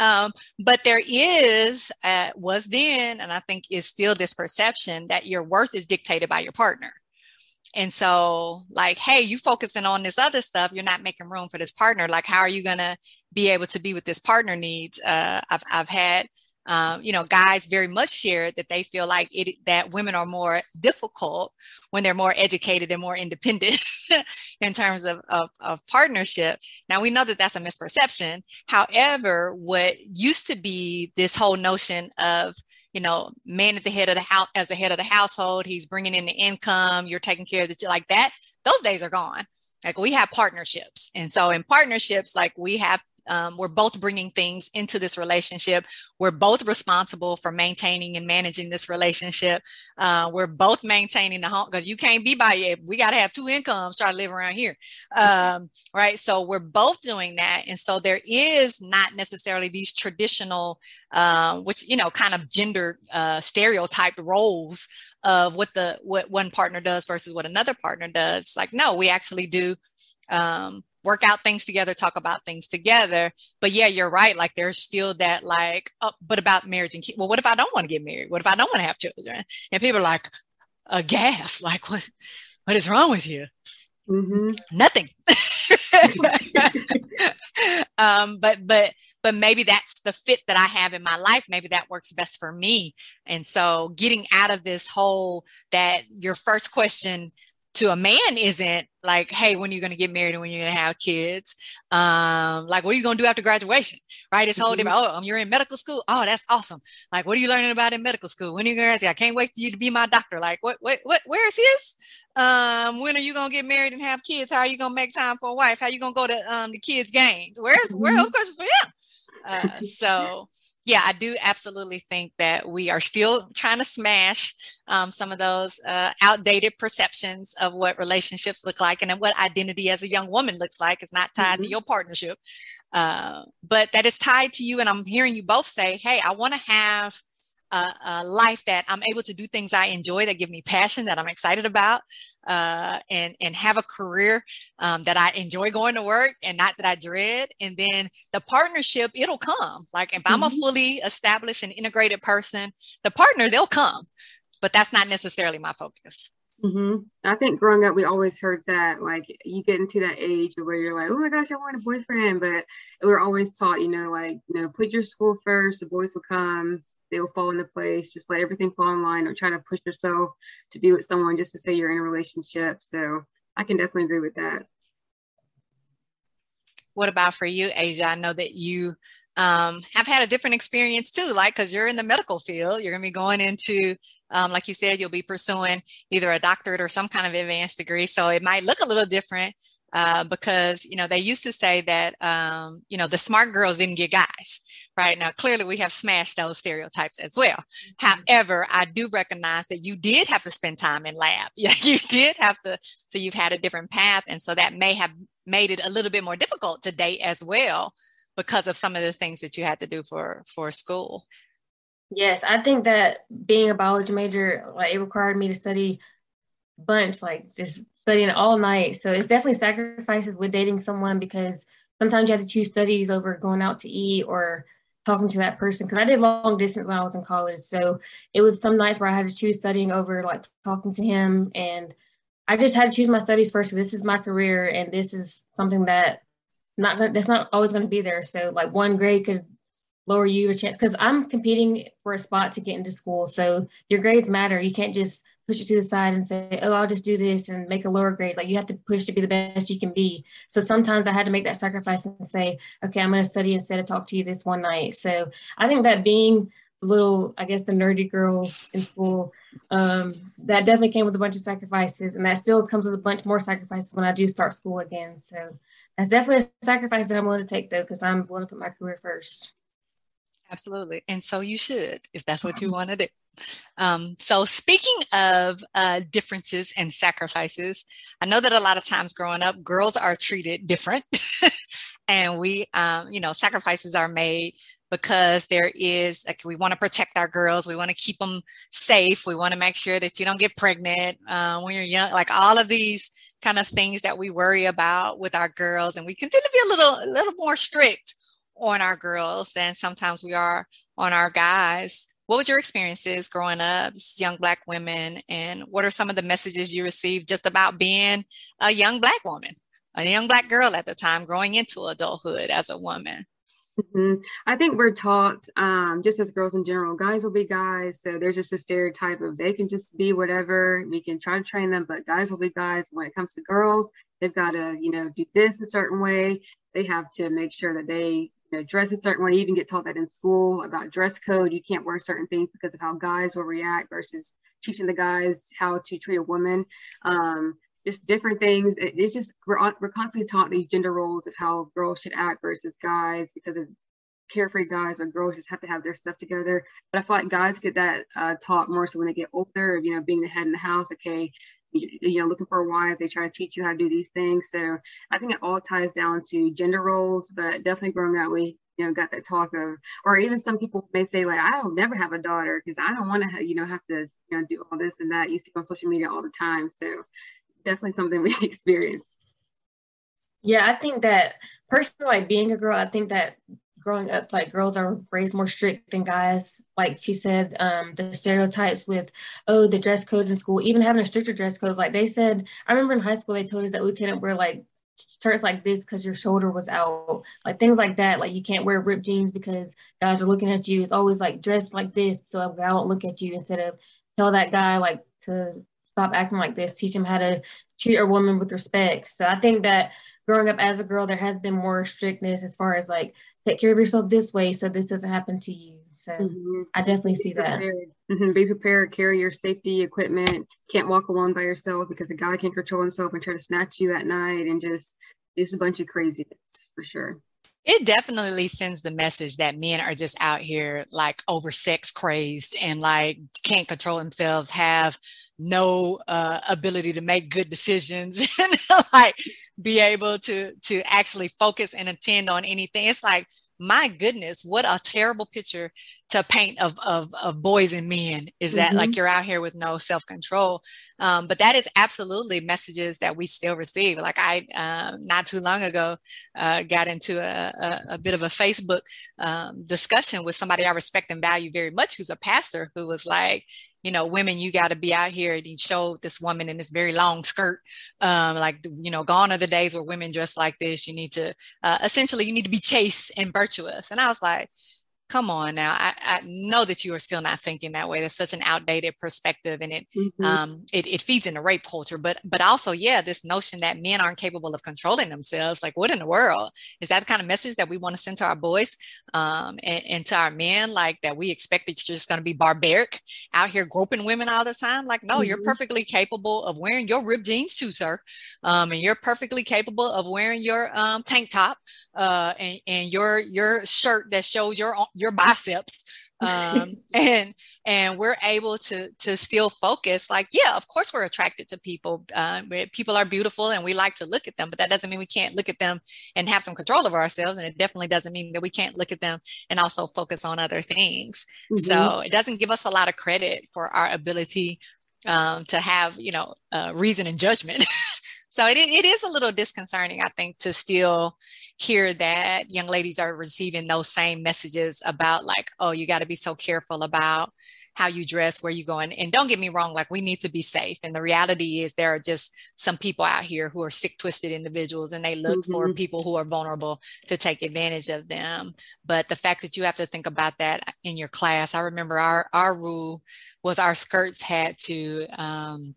Um, but there is uh, was then, and I think is still this perception that your worth is dictated by your partner. And so, like, hey, you focusing on this other stuff, you're not making room for this partner. Like, how are you to be able to be with this partner needs? Uh, I've, I've had, um, you know, guys very much shared that they feel like it, that women are more difficult when they're more educated and more independent in terms of, of, of partnership. Now, we know that that's a misperception. However, what used to be this whole notion of, you know, man at the head of the house as the head of the household. He's bringing in the income. You're taking care of the like that. Those days are gone. Like we have partnerships, and so in partnerships, like we have um, we're both bringing things into this relationship. We're both responsible for maintaining and managing this relationship. Uh, we're both maintaining the home because you can't be by it. We got to have two incomes try to live around here. Um, right. So we're both doing that. And so there is not necessarily these traditional, uh, which, you know, kind of gender uh, stereotyped roles of what the what one partner does versus what another partner does. Like, no, we actually do um, work out things together, talk about things together. But yeah, you're right. Like there's still that like, oh, but about marriage and kids. Well, what if I don't want to get married? What if I don't want to have children? And people are like, aghast, like what, what is wrong with you? Mm-hmm. Nothing. um, but but but maybe that's the fit that I have in my life. Maybe that works best for me. And so getting out of this whole that your first question to a man isn't like, hey, when are you're going to get married and when you're going to have kids. Um, like, what are you going to do after graduation? Right? It's whole mm-hmm. different. Oh, you're in medical school. Oh, that's awesome. Like, what are you learning about in medical school? When are you going to graduate? I can't wait for you to be my doctor. Like, what, what, what, where is his? Um, when are you going to get married and have kids? How are you going to make time for a wife? How are you going to go to um, the kids' games? Where's, mm-hmm. where are those questions for him? Uh, so, yeah, I do absolutely think that we are still trying to smash um, some of those uh, outdated perceptions of what relationships look like and what identity as a young woman looks like. It's not tied mm-hmm. to your partnership, uh, but that is tied to you. And I'm hearing you both say, hey, I want to have a, a, life that I'm able to do things I enjoy that give me passion that I'm excited about, uh, and and have a career um, that I enjoy going to work and not that I dread. And then the partnership, it'll come. Like if I'm mm-hmm. a fully established and integrated person, the partner they'll come, but that's not necessarily my focus. Mm-hmm. I think growing up, we always heard that like you get into that age where you're like, oh my gosh, I want a boyfriend, but we are always taught, you know, like you know, put your school first, the boys will come they will fall into place. Just let everything fall in line. Don't try to push yourself to be with someone just to say you're in a relationship. So I can definitely agree with that. What about for you, Asia? I know that you um, have had a different experience too, like because you're in the medical field, you're going to be going into, um, like you said, you'll be pursuing either a doctorate or some kind of advanced degree. So it might look a little different uh, because you know they used to say that um, you know the smart girls didn't get guys right? Now clearly we have smashed those stereotypes as well. Mm-hmm. however i do recognize that you did have to spend time in lab. Yeah you did have to so you've had a different path and so that may have made it a little bit more difficult to date as well because of some of the things that you had to do for for school. Yes i think that being a biology major like it required me to study bunch, like just studying all night. So it's definitely sacrifices with dating someone because sometimes you have to choose studies over going out to eat or talking to that person. Because I did long distance when I was in college. So it was some nights where I had to choose studying over like talking to him. And I just had to choose my studies first. So this is my career and this is something that not that's not always going to be there. So like one grade could lower you a chance because I'm competing for a spot to get into school. So your grades matter. You can't just push it to the side and say, oh, I'll just do this and make a lower grade. Like you have to push to be the best you can be. So sometimes I had to make that sacrifice and say, okay, I'm going to study instead of talk to you this one night. So I think that being little, I guess, the nerdy girl in school, um, that definitely came with a bunch of sacrifices. And that still comes with a bunch more sacrifices when I do start school again. So that's definitely a sacrifice that I'm willing to take, though, because I'm willing to put my career first. Absolutely. And so you should, if that's what you want to do. Um, so, speaking of uh, differences and sacrifices, I know that a lot of times growing up, girls are treated different, and we, um, you know, sacrifices are made because there is like we want to protect our girls, we want to keep them safe, we want to make sure that you don't get pregnant uh, when you're young, like all of these kind of things that we worry about with our girls, and we can tend to be a little, a little more strict on our girls than sometimes we are on our guys what was your experiences growing up as young black women and what are some of the messages you received just about being a young black woman a young black girl at the time growing into adulthood as a woman? Mm-hmm. i think we're taught um, just as girls in general guys will be guys so there's just a stereotype of they can just be whatever we can try to train them but guys will be guys when it comes to girls. They've got to you know do this a certain way. They have to make sure that they you know, dress a certain way. You even get told that in school about dress code. You can't wear certain things because of how guys will react versus teaching the guys how to treat a woman. Um, just different things. It, it's just we're we're constantly taught these gender roles of how girls should act versus guys because of carefree guys or girls just have to have their stuff together. But I feel like guys get that uh, taught more so when they get older of you know being the head in the house. Okay, you know, looking for a wife, they try to teach you how to do these things. So I think it all ties down to gender roles, but definitely growing up, we, you know, got that talk of, or even some people may say like, I'll never have a daughter because I don't want to, you know, have to, you know, do all this and that. You see on social media all the time. So definitely something we experience. Yeah, I think that personally, like being a girl, I think that growing up like girls are raised more strict than guys. Like she said um, the stereotypes with oh the dress codes in school even having a stricter dress codes. Like they said i remember in high school they told us that we couldn't wear like shirts like this because your shoulder was out. Like things like that like you can't wear ripped jeans because guys are looking at you. It's always like dressed like this so a guy won't look at you instead of tell that guy like to stop acting like this, teach him how to treat a woman with respect. So I think that growing up as a girl, there has been more strictness as far as like take care of yourself this way so this doesn't happen to you. So mm-hmm. I definitely see that. Mm-hmm. Be prepared, carry your safety equipment. Can't walk alone by yourself because a guy can't control himself and try to snatch you at night and just it's a bunch of craziness for sure it definitely sends the message that men are just out here like over sex crazed and like can't control themselves have no uh, ability to make good decisions and like be able to to actually focus and attend on anything. It's like my goodness, what a terrible picture to paint of, of, of boys and men is that mm-hmm. like you're out here with no self control. Um, but that is absolutely messages that we still receive. Like I, um, not too long ago, uh, got into a, a, a, bit of a Facebook um, discussion with somebody I respect and value very much, who's a pastor, who was like, you know, women, you got to be out here. And he showed this woman in this very long skirt, um, like, you know, gone are the days where women dress like this. You need to, uh, essentially, you need to be chaste and virtuous. And I was like, come on now I, I, know that you are still not thinking that way that's such an outdated perspective and it mm-hmm. um it, it feeds into rape culture but but also yeah this notion that men aren't capable of controlling themselves like what in the world is that the kind of message that we want to send to our boys um and, and to our men like that we expect that you're just going to be barbaric out here groping women all the time like no mm-hmm. you're perfectly capable of wearing your ripped jeans too sir um and you're perfectly capable of wearing your um tank top uh and, and your your shirt that shows your your biceps um, and and we're able to to still focus. Like yeah of course we're attracted to people uh, people are beautiful and we like to look at them but that doesn't mean we can't look at them and have some control of ourselves and it definitely doesn't mean that we can't look at them and also focus on other things. Mm-hmm. so it doesn't give us a lot of credit for our ability um, to have you know uh, reason and judgment. So it, it is a little disconcerting i think to still hear that young ladies are receiving those same messages about like oh you got to be so careful about how you dress where you going. And don't get me wrong like we need to be safe. And the reality is there are just some people out here who are sick twisted individuals and they look mm-hmm. for people who are vulnerable to take advantage of them. But the fact that you have to think about that in your class i remember our our rule was our skirts had to um,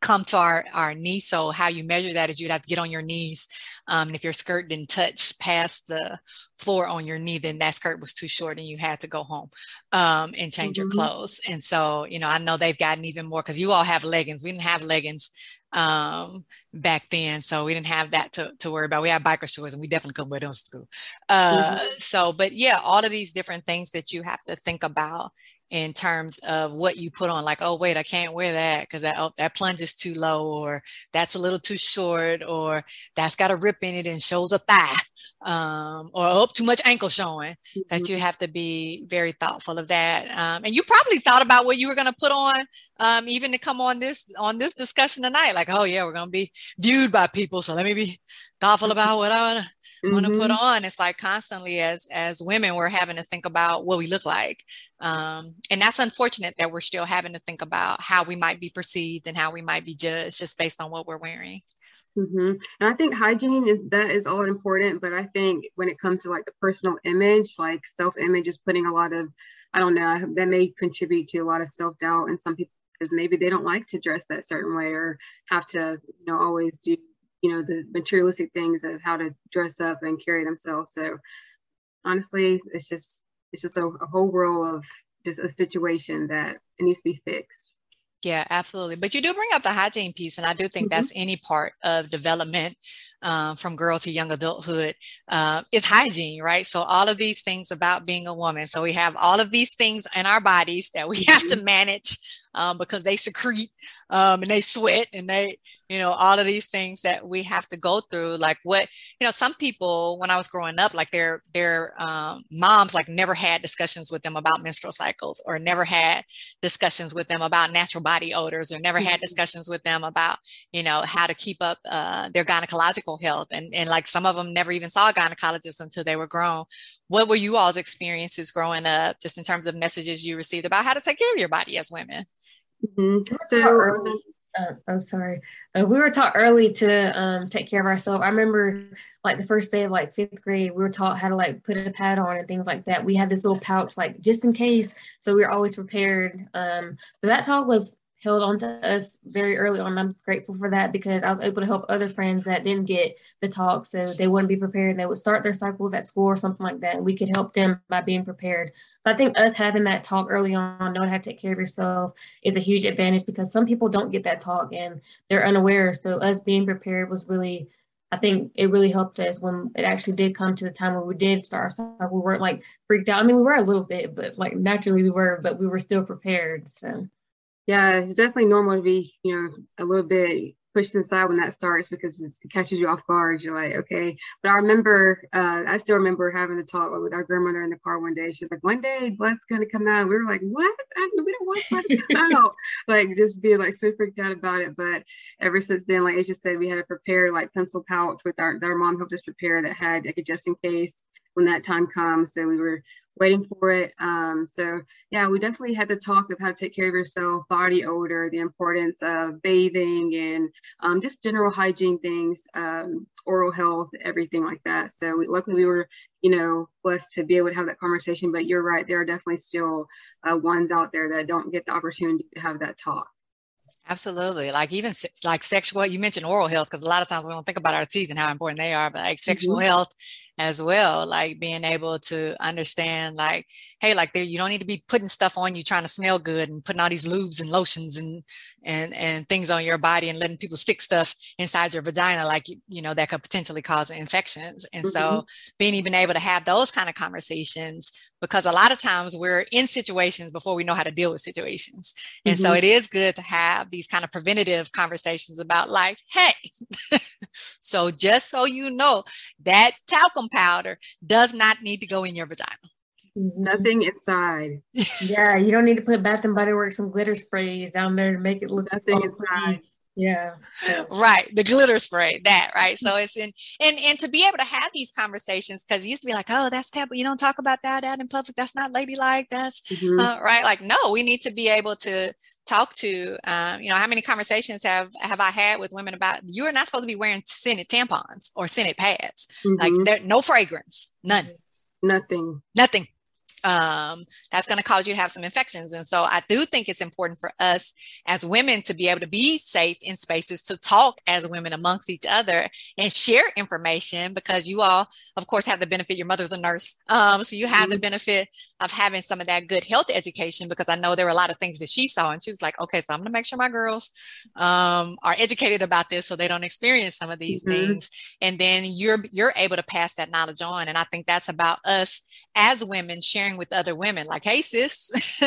come to our, our knee. So how you measure that is you'd have to get on your knees. Um, and if your skirt didn't touch past the floor on your knee, then that skirt was too short and you had to go home um, and change mm-hmm. your clothes. And so, you know, I know they've gotten even more because you all have leggings. We didn't have leggings um, back then. So we didn't have that to, to worry about. We had biker shorts and we definitely couldn't wear those to school. Uh, mm-hmm. So, but yeah, all of these different things that you have to think about in terms of what you put on like oh wait i can't wear that because that oh, that plunge is too low or that's a little too short or that's got a rip in it and shows a thigh um, or oh too much ankle showing mm-hmm. that you have to be very thoughtful of that um, and you probably thought about what you were going to put on um, even to come on this on this discussion tonight like oh yeah we're going to be viewed by people so let me be thoughtful about what i want to mm-hmm. want to put on it's like constantly as as women we're having to think about what we look like um, and that's unfortunate that we're still having to think about how we might be perceived and how we might be judged just based on what we're wearing mm-hmm. and i think hygiene is that is all important but i think when it comes to like the personal image like self-image is putting a lot of i don't know that may contribute to a lot of self-doubt and some people because maybe they don't like to dress that certain way or have to you know always do you know the materialistic things of how to dress up and carry themselves so honestly it's just it's just a, a whole world of just a situation that it needs to be fixed yeah, absolutely. But you do bring up the hygiene piece, and I do think mm-hmm. that's any part of development um, from girl to young adulthood uh, is hygiene, right? So all of these things about being a woman. So we have all of these things in our bodies that we have to mm-hmm. manage um, because they secrete um, and they sweat and they, you know, all of these things that we have to go through. Like what, you know, some people when I was growing up, like their their um, moms like never had discussions with them about menstrual cycles or never had discussions with them about natural body odors or never had mm-hmm. discussions with them about, you know, how to keep up uh, their gynecological health and, and like some of them never even saw a gynecologist until they were grown what were you all's experiences growing up just in terms of messages you received about how to take care of your body as women mm-hmm. so early, uh, oh sorry. Uh, we were taught early to um, take care of ourselves. I remember like the first day of like fifth grade we were taught how to like put a pad on and things like that. We had this little pouch like just in case. So we were always prepared um, but that talk was held on to us very early on. I'm grateful for that because I was able to help other friends that didn't get the talk so they wouldn't be prepared and they would start their cycles at school or something like that. And we could help them by being prepared. So I think us having that talk early on, knowing how to take care of yourself is a huge advantage because some people don't get that talk and they're unaware. So us being prepared was really I think it really helped us when it actually did come to the time when we did start our We weren't like freaked out. I mean, we were a little bit, but like naturally we were, but we were still prepared. So yeah, it's definitely normal to be, you know, a little bit pushed inside when that starts because it catches you off guard. You're like, okay. But I remember, uh, I still remember having the talk with our grandmother in the car one day. She was like, one day blood's going to come out. We were like, what? I, we don't want blood to come out. Like just being like so freaked out about it. But ever since then, like Asia said, we had to prepare like pencil pouch with our, our mom helped us prepare that had like a just in case when that time comes. So we were waiting for it. Um, so yeah, we definitely had to talk of how to take care of yourself, body odor, the importance of bathing and um, just general hygiene things, um, oral health, everything like that. So we, luckily we were, you know, blessed to be able to have that conversation, but you're right. There are definitely still uh, ones out there that don't get the opportunity to have that talk. Absolutely. Like even like sexual, you mentioned oral health because a lot of times we don't think about our teeth and how important they are, but like sexual mm-hmm. health as well, like being able to understand like, hey, like there, you don't need to be putting stuff on you trying to smell good and putting all these lubes and lotions and, and, and things on your body and letting people stick stuff inside your vagina, like, you know, that could potentially cause infections. And mm-hmm. so being even able to have those kind of conversations, because a lot of times we're in situations before we know how to deal with situations. And mm-hmm. so it is good to have these kind of preventative conversations about like, hey, so just so you know that talcum powder does not need to go in your vagina. Nothing inside. yeah, you don't need to put Bath and Body Works and glitter sprays down there to make it look nothing inside. Yeah. Right. The glitter spray, that, right. So it's in and and to be able to have these conversations, because it used to be like, oh, that's taboo. You don't talk about that out in public. That's not ladylike. That's mm-hmm. uh, right. Like, no, we need to be able to talk to um, you know, how many conversations have have I had with women about you're not supposed to be wearing scented tampons or scented pads. Mm-hmm. Like there no fragrance, none. Nothing. Nothing um, that's going to cause you to have some infections. And so I do think it's important for us as women to be able to be safe in spaces to talk as women amongst each other and share information because you all, of course, have the benefit. Your mother's a nurse. Um, so you have mm-hmm. the benefit of having some of that good health education because I know there were a lot of things that she saw and she was like, okay, so I'm going to make sure my girls um, are educated about this so they don't experience some of these mm-hmm. things. And then you're, you're able to pass that knowledge on. And I think that's about us as women sharing sharing with other women, like, hey, sis. so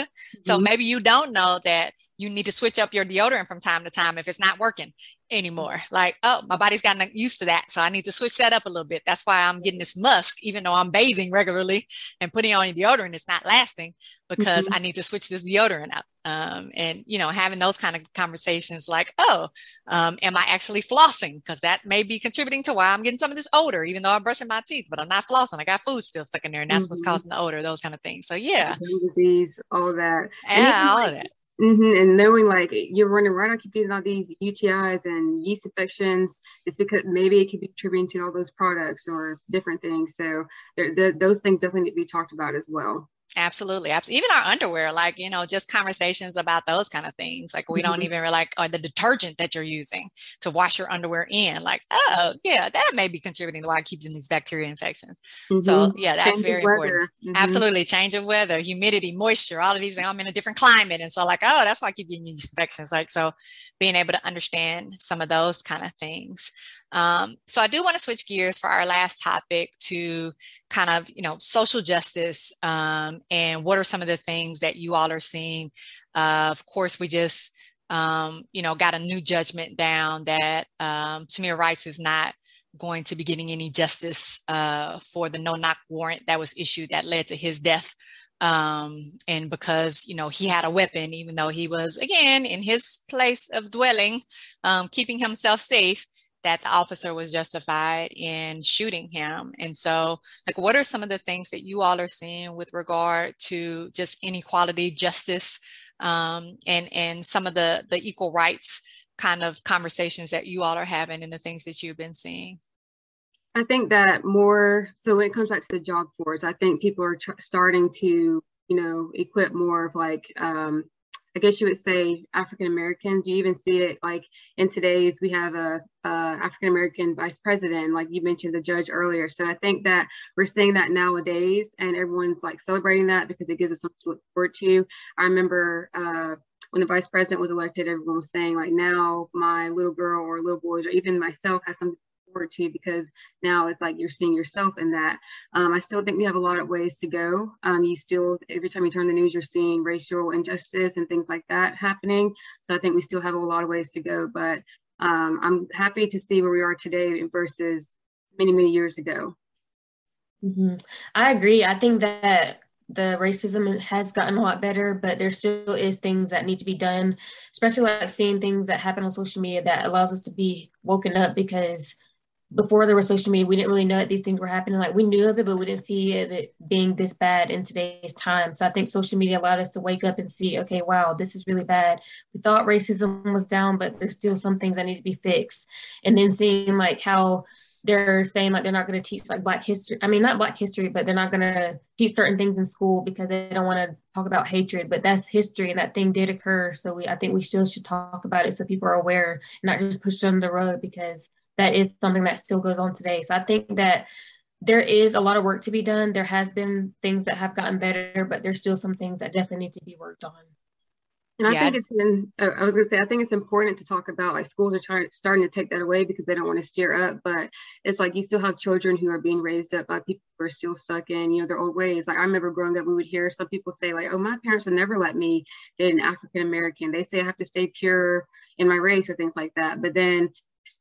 mm-hmm. maybe you don't know that you need to switch up your deodorant from time to time if it's not working anymore. Like, oh, my body's gotten used to that. So I need to switch that up a little bit. That's why I'm getting this musk, even though I'm bathing regularly and putting on deodorant, it's not lasting because mm-hmm. I need to switch this deodorant up. Um, and, you know, having those kind of conversations like, oh, um, am I actually flossing? Because that may be contributing to why I'm getting some of this odor, even though I'm brushing my teeth, but I'm not flossing. I got food still stuck in there and that's mm-hmm. what's causing the odor, those kind of things. So, yeah. Disease, all that. Yeah, all of that Mm-hmm. And knowing like you're running right on keeping all these UTIs and yeast infections, it's because maybe it could be contributing to all those products or different things. So those things definitely need to be talked about as well. Absolutely. Even our underwear, like, you know, just conversations about those kind of things. Like we mm-hmm. don't even like, or the detergent that you're using to wash your underwear in. Like, oh, yeah, that may be contributing to why I keep getting these bacteria infections. Mm-hmm. So, yeah, that's change very important. Mm-hmm. Absolutely. Change of weather, humidity, moisture, all of these things. I'm in a different climate. And so, like, oh, that's why I keep getting these infections. Like, so being able to understand some of those kind of things. Um, so I do want to switch gears for our last topic to kind of, you know, social justice um, and what are some of the things that you all are seeing. Uh, of course, we just, um, you know, got a new judgment down that um, Tamir Rice is not going to be getting any justice uh, for the no-knock warrant that was issued that led to his death um, and because you know he had a weapon even though he was again in his place of dwelling um, keeping himself safe that the officer was justified in shooting him. And so, like, what are some of the things that you all are seeing with regard to just inequality, justice, um, and and some of the the equal rights kind of conversations that you all are having and the things that you've been seeing? I think that more. So when it comes back to the job force, I think people are tr- starting to, you know, equip more of like um, I guess you would say African Americans. You even see it like in today's, we have a, a African American vice president, like you mentioned the judge earlier. So I think that we're seeing that nowadays and everyone's like celebrating that because it gives us something to look forward to. I remember uh, when the vice president was elected, everyone was saying like now my little girl or little boys or even myself has something forward to because now it's like you're seeing yourself in that. Um, I still think we have a lot of ways to go. Um, you still, every time you turn the news, you're seeing racial injustice and things like that happening. So I think we still have a lot of ways to go, but um, I'm happy to see where we are today versus many, many years ago. Mm-hmm. I agree. I think that the racism has gotten a lot better, but there still is things that need to be done, especially like seeing things that happen on social media that allows us to be woken up because before there was social media, we didn't really know that these things were happening. Like we knew of it, but we didn't see it being this bad in today's time. So I think social media allowed us to wake up and see, okay, wow, this is really bad. We thought racism was down, but there's still some things that need to be fixed. And then seeing like how they're saying like they're not going to teach like black history i mean not black history but they're not going to teach certain things in school because they don't want to talk about hatred but that's history and that thing did occur so we i think we still should talk about it so people are aware not just push it under the rug because that is something that still goes on today so i think that there is a lot of work to be done there has been things that have gotten better but there's still some things that definitely need to be worked on and I yeah. think it's in, uh, I was going to say, I think it's important to talk about like schools are trying, starting to take that away because they don't want to steer up. But it's like you still have children who are being raised up by people who are still stuck in, you know, their old ways. Like I remember growing up, we would hear some people say, like, oh, my parents would never let me date an African American. They say I have to stay pure in my race or things like that. But then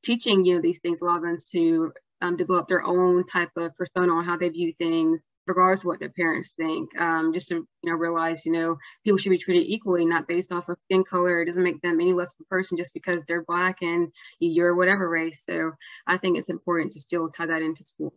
teaching, you know, these things allow them to um, develop their own type of persona on how they view things regardless of what their parents think. Um, just to you know realize you know people should be treated equally, not based off of skin color. It doesn't make them any less of a person just because they're black and you're whatever race. So I think it's important to still tie that into school.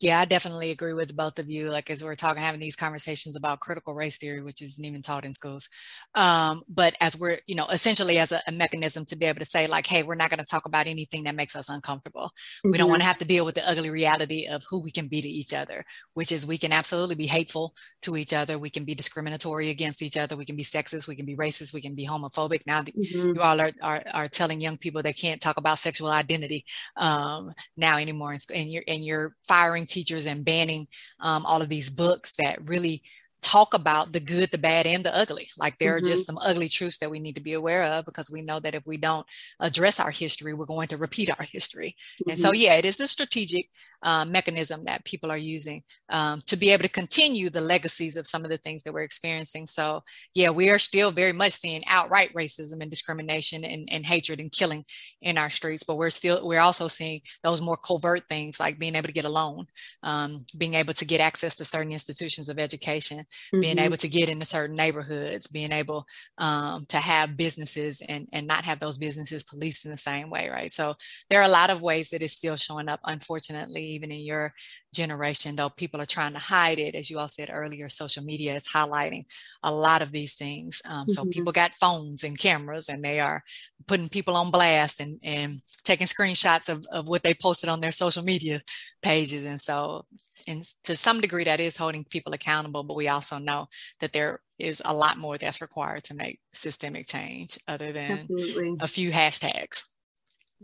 Yeah, I definitely agree with both of you. Like as we're talking, having these conversations about critical race theory, which isn't even taught in schools. Um, but as we're, you know, essentially as a, a, mechanism to be able to say, like, hey, we're not going to talk about anything that makes us uncomfortable. Mm-hmm. We don't want to have to deal with the ugly reality of who we can be to each other, which is we can absolutely be hateful to each other. We can be discriminatory against each other. We can be sexist. We can be racist. We can be homophobic. Now mm-hmm. you all are, are, are telling young people they can't talk about sexual identity um, now anymore, and you're and you're firing teachers and banning um, all of these books that really talk about the good, the bad, and the ugly. Like there mm-hmm. are just some ugly truths that we need to be aware of because we know that if we don't address our history, we're going to repeat our history. Mm-hmm. And so, mm-hmm. yeah, it is a strategic uh, mechanism that people are using um, to be able to continue the legacies of some of the things that we're experiencing. So, yeah, we are still very much seeing outright racism and discrimination and, and hatred and killing in our streets, but we're still we're also seeing those more covert things like being able to get a loan, um, being able to get access to certain institutions of education, mm-hmm. being able to get into certain neighborhoods, being able um, to have businesses and and not have those businesses policed in the same way, right? So there are a lot of ways that it's still showing up, unfortunately even in your generation, though people are trying to hide it. As you all said earlier, social media is highlighting a lot of these things. Um, mm-hmm. So people got phones and cameras and they are putting people on blast and, and taking screenshots of, of what they posted on their social media pages. And so, and to some degree, that is holding people accountable, but we also know that there is a lot more that's required to make systemic change other than Absolutely. a few hashtags.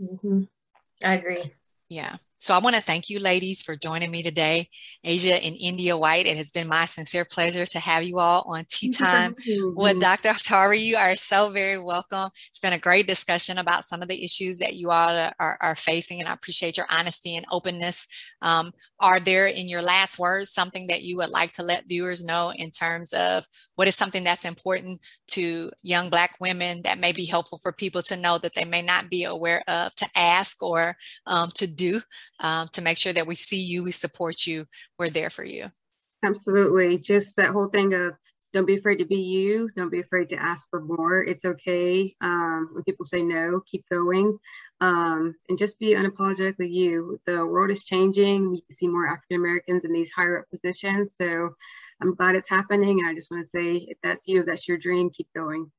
Mm-hmm. I agree. Yeah. So I want to thank you ladies for joining me today. Asia and India White, it has been my sincere pleasure to have you all on Tea Time with Dr. Tarver. You are so very welcome. It's been a great discussion about some of the issues that you all are, are facing, and I appreciate your honesty and openness. Um, are there, in your last words, something that you would like to let viewers know in terms of what is something that's important to young Black women that may be helpful for people to know that they may not be aware of, to ask or um, to do? Um, to make sure that we see you, we support you, we're there for you. Absolutely. Just that whole thing of don't be afraid to be you. Don't be afraid to ask for more. It's okay um, when people say no. Keep going, um, and just be unapologetically you. The world is changing. You see more African Americans in these higher up positions. So I'm glad it's happening. And I just want to say, if that's you, if that's your dream, keep going.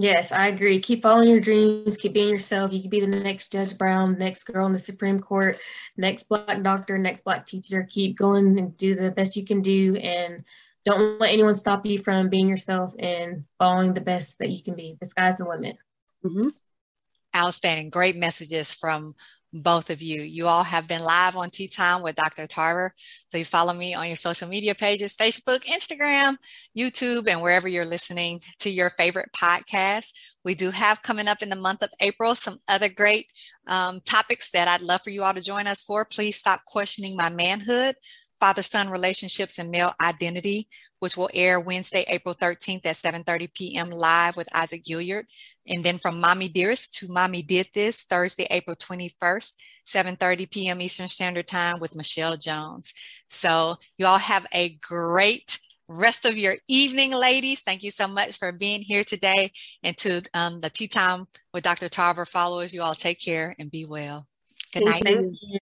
Yes, I agree. Keep following your dreams. Keep being yourself. You could be the next Judge Brown, next girl in the Supreme Court, next Black doctor, next Black teacher. Keep going and do the best you can do. And don't let anyone stop you from being yourself and following the best that you can be. The sky's the limit. Mm-hmm. Outstanding. Great messages from both of you. You all have been live on Tea Time with Dr. Tarver. Please follow me on your social media pages Facebook, Instagram, YouTube, and wherever you're listening to your favorite podcast. We do have coming up in the month of April some other great um, topics that I'd love for you all to join us for. Please stop questioning my manhood, father son relationships, and male identity which will air Wednesday, April 13th at 7.30 p.m. live with Isaac Gilliard. And then from Mommy Dearest to Mommy Did This, Thursday, April 21st, 7.30 p.m. Eastern Standard Time with Michelle Jones. So you all have a great rest of your evening, ladies. Thank you so much for being here today. And to um, the Tea Time with Dr. Tarver followers, you all take care and be well. Good night.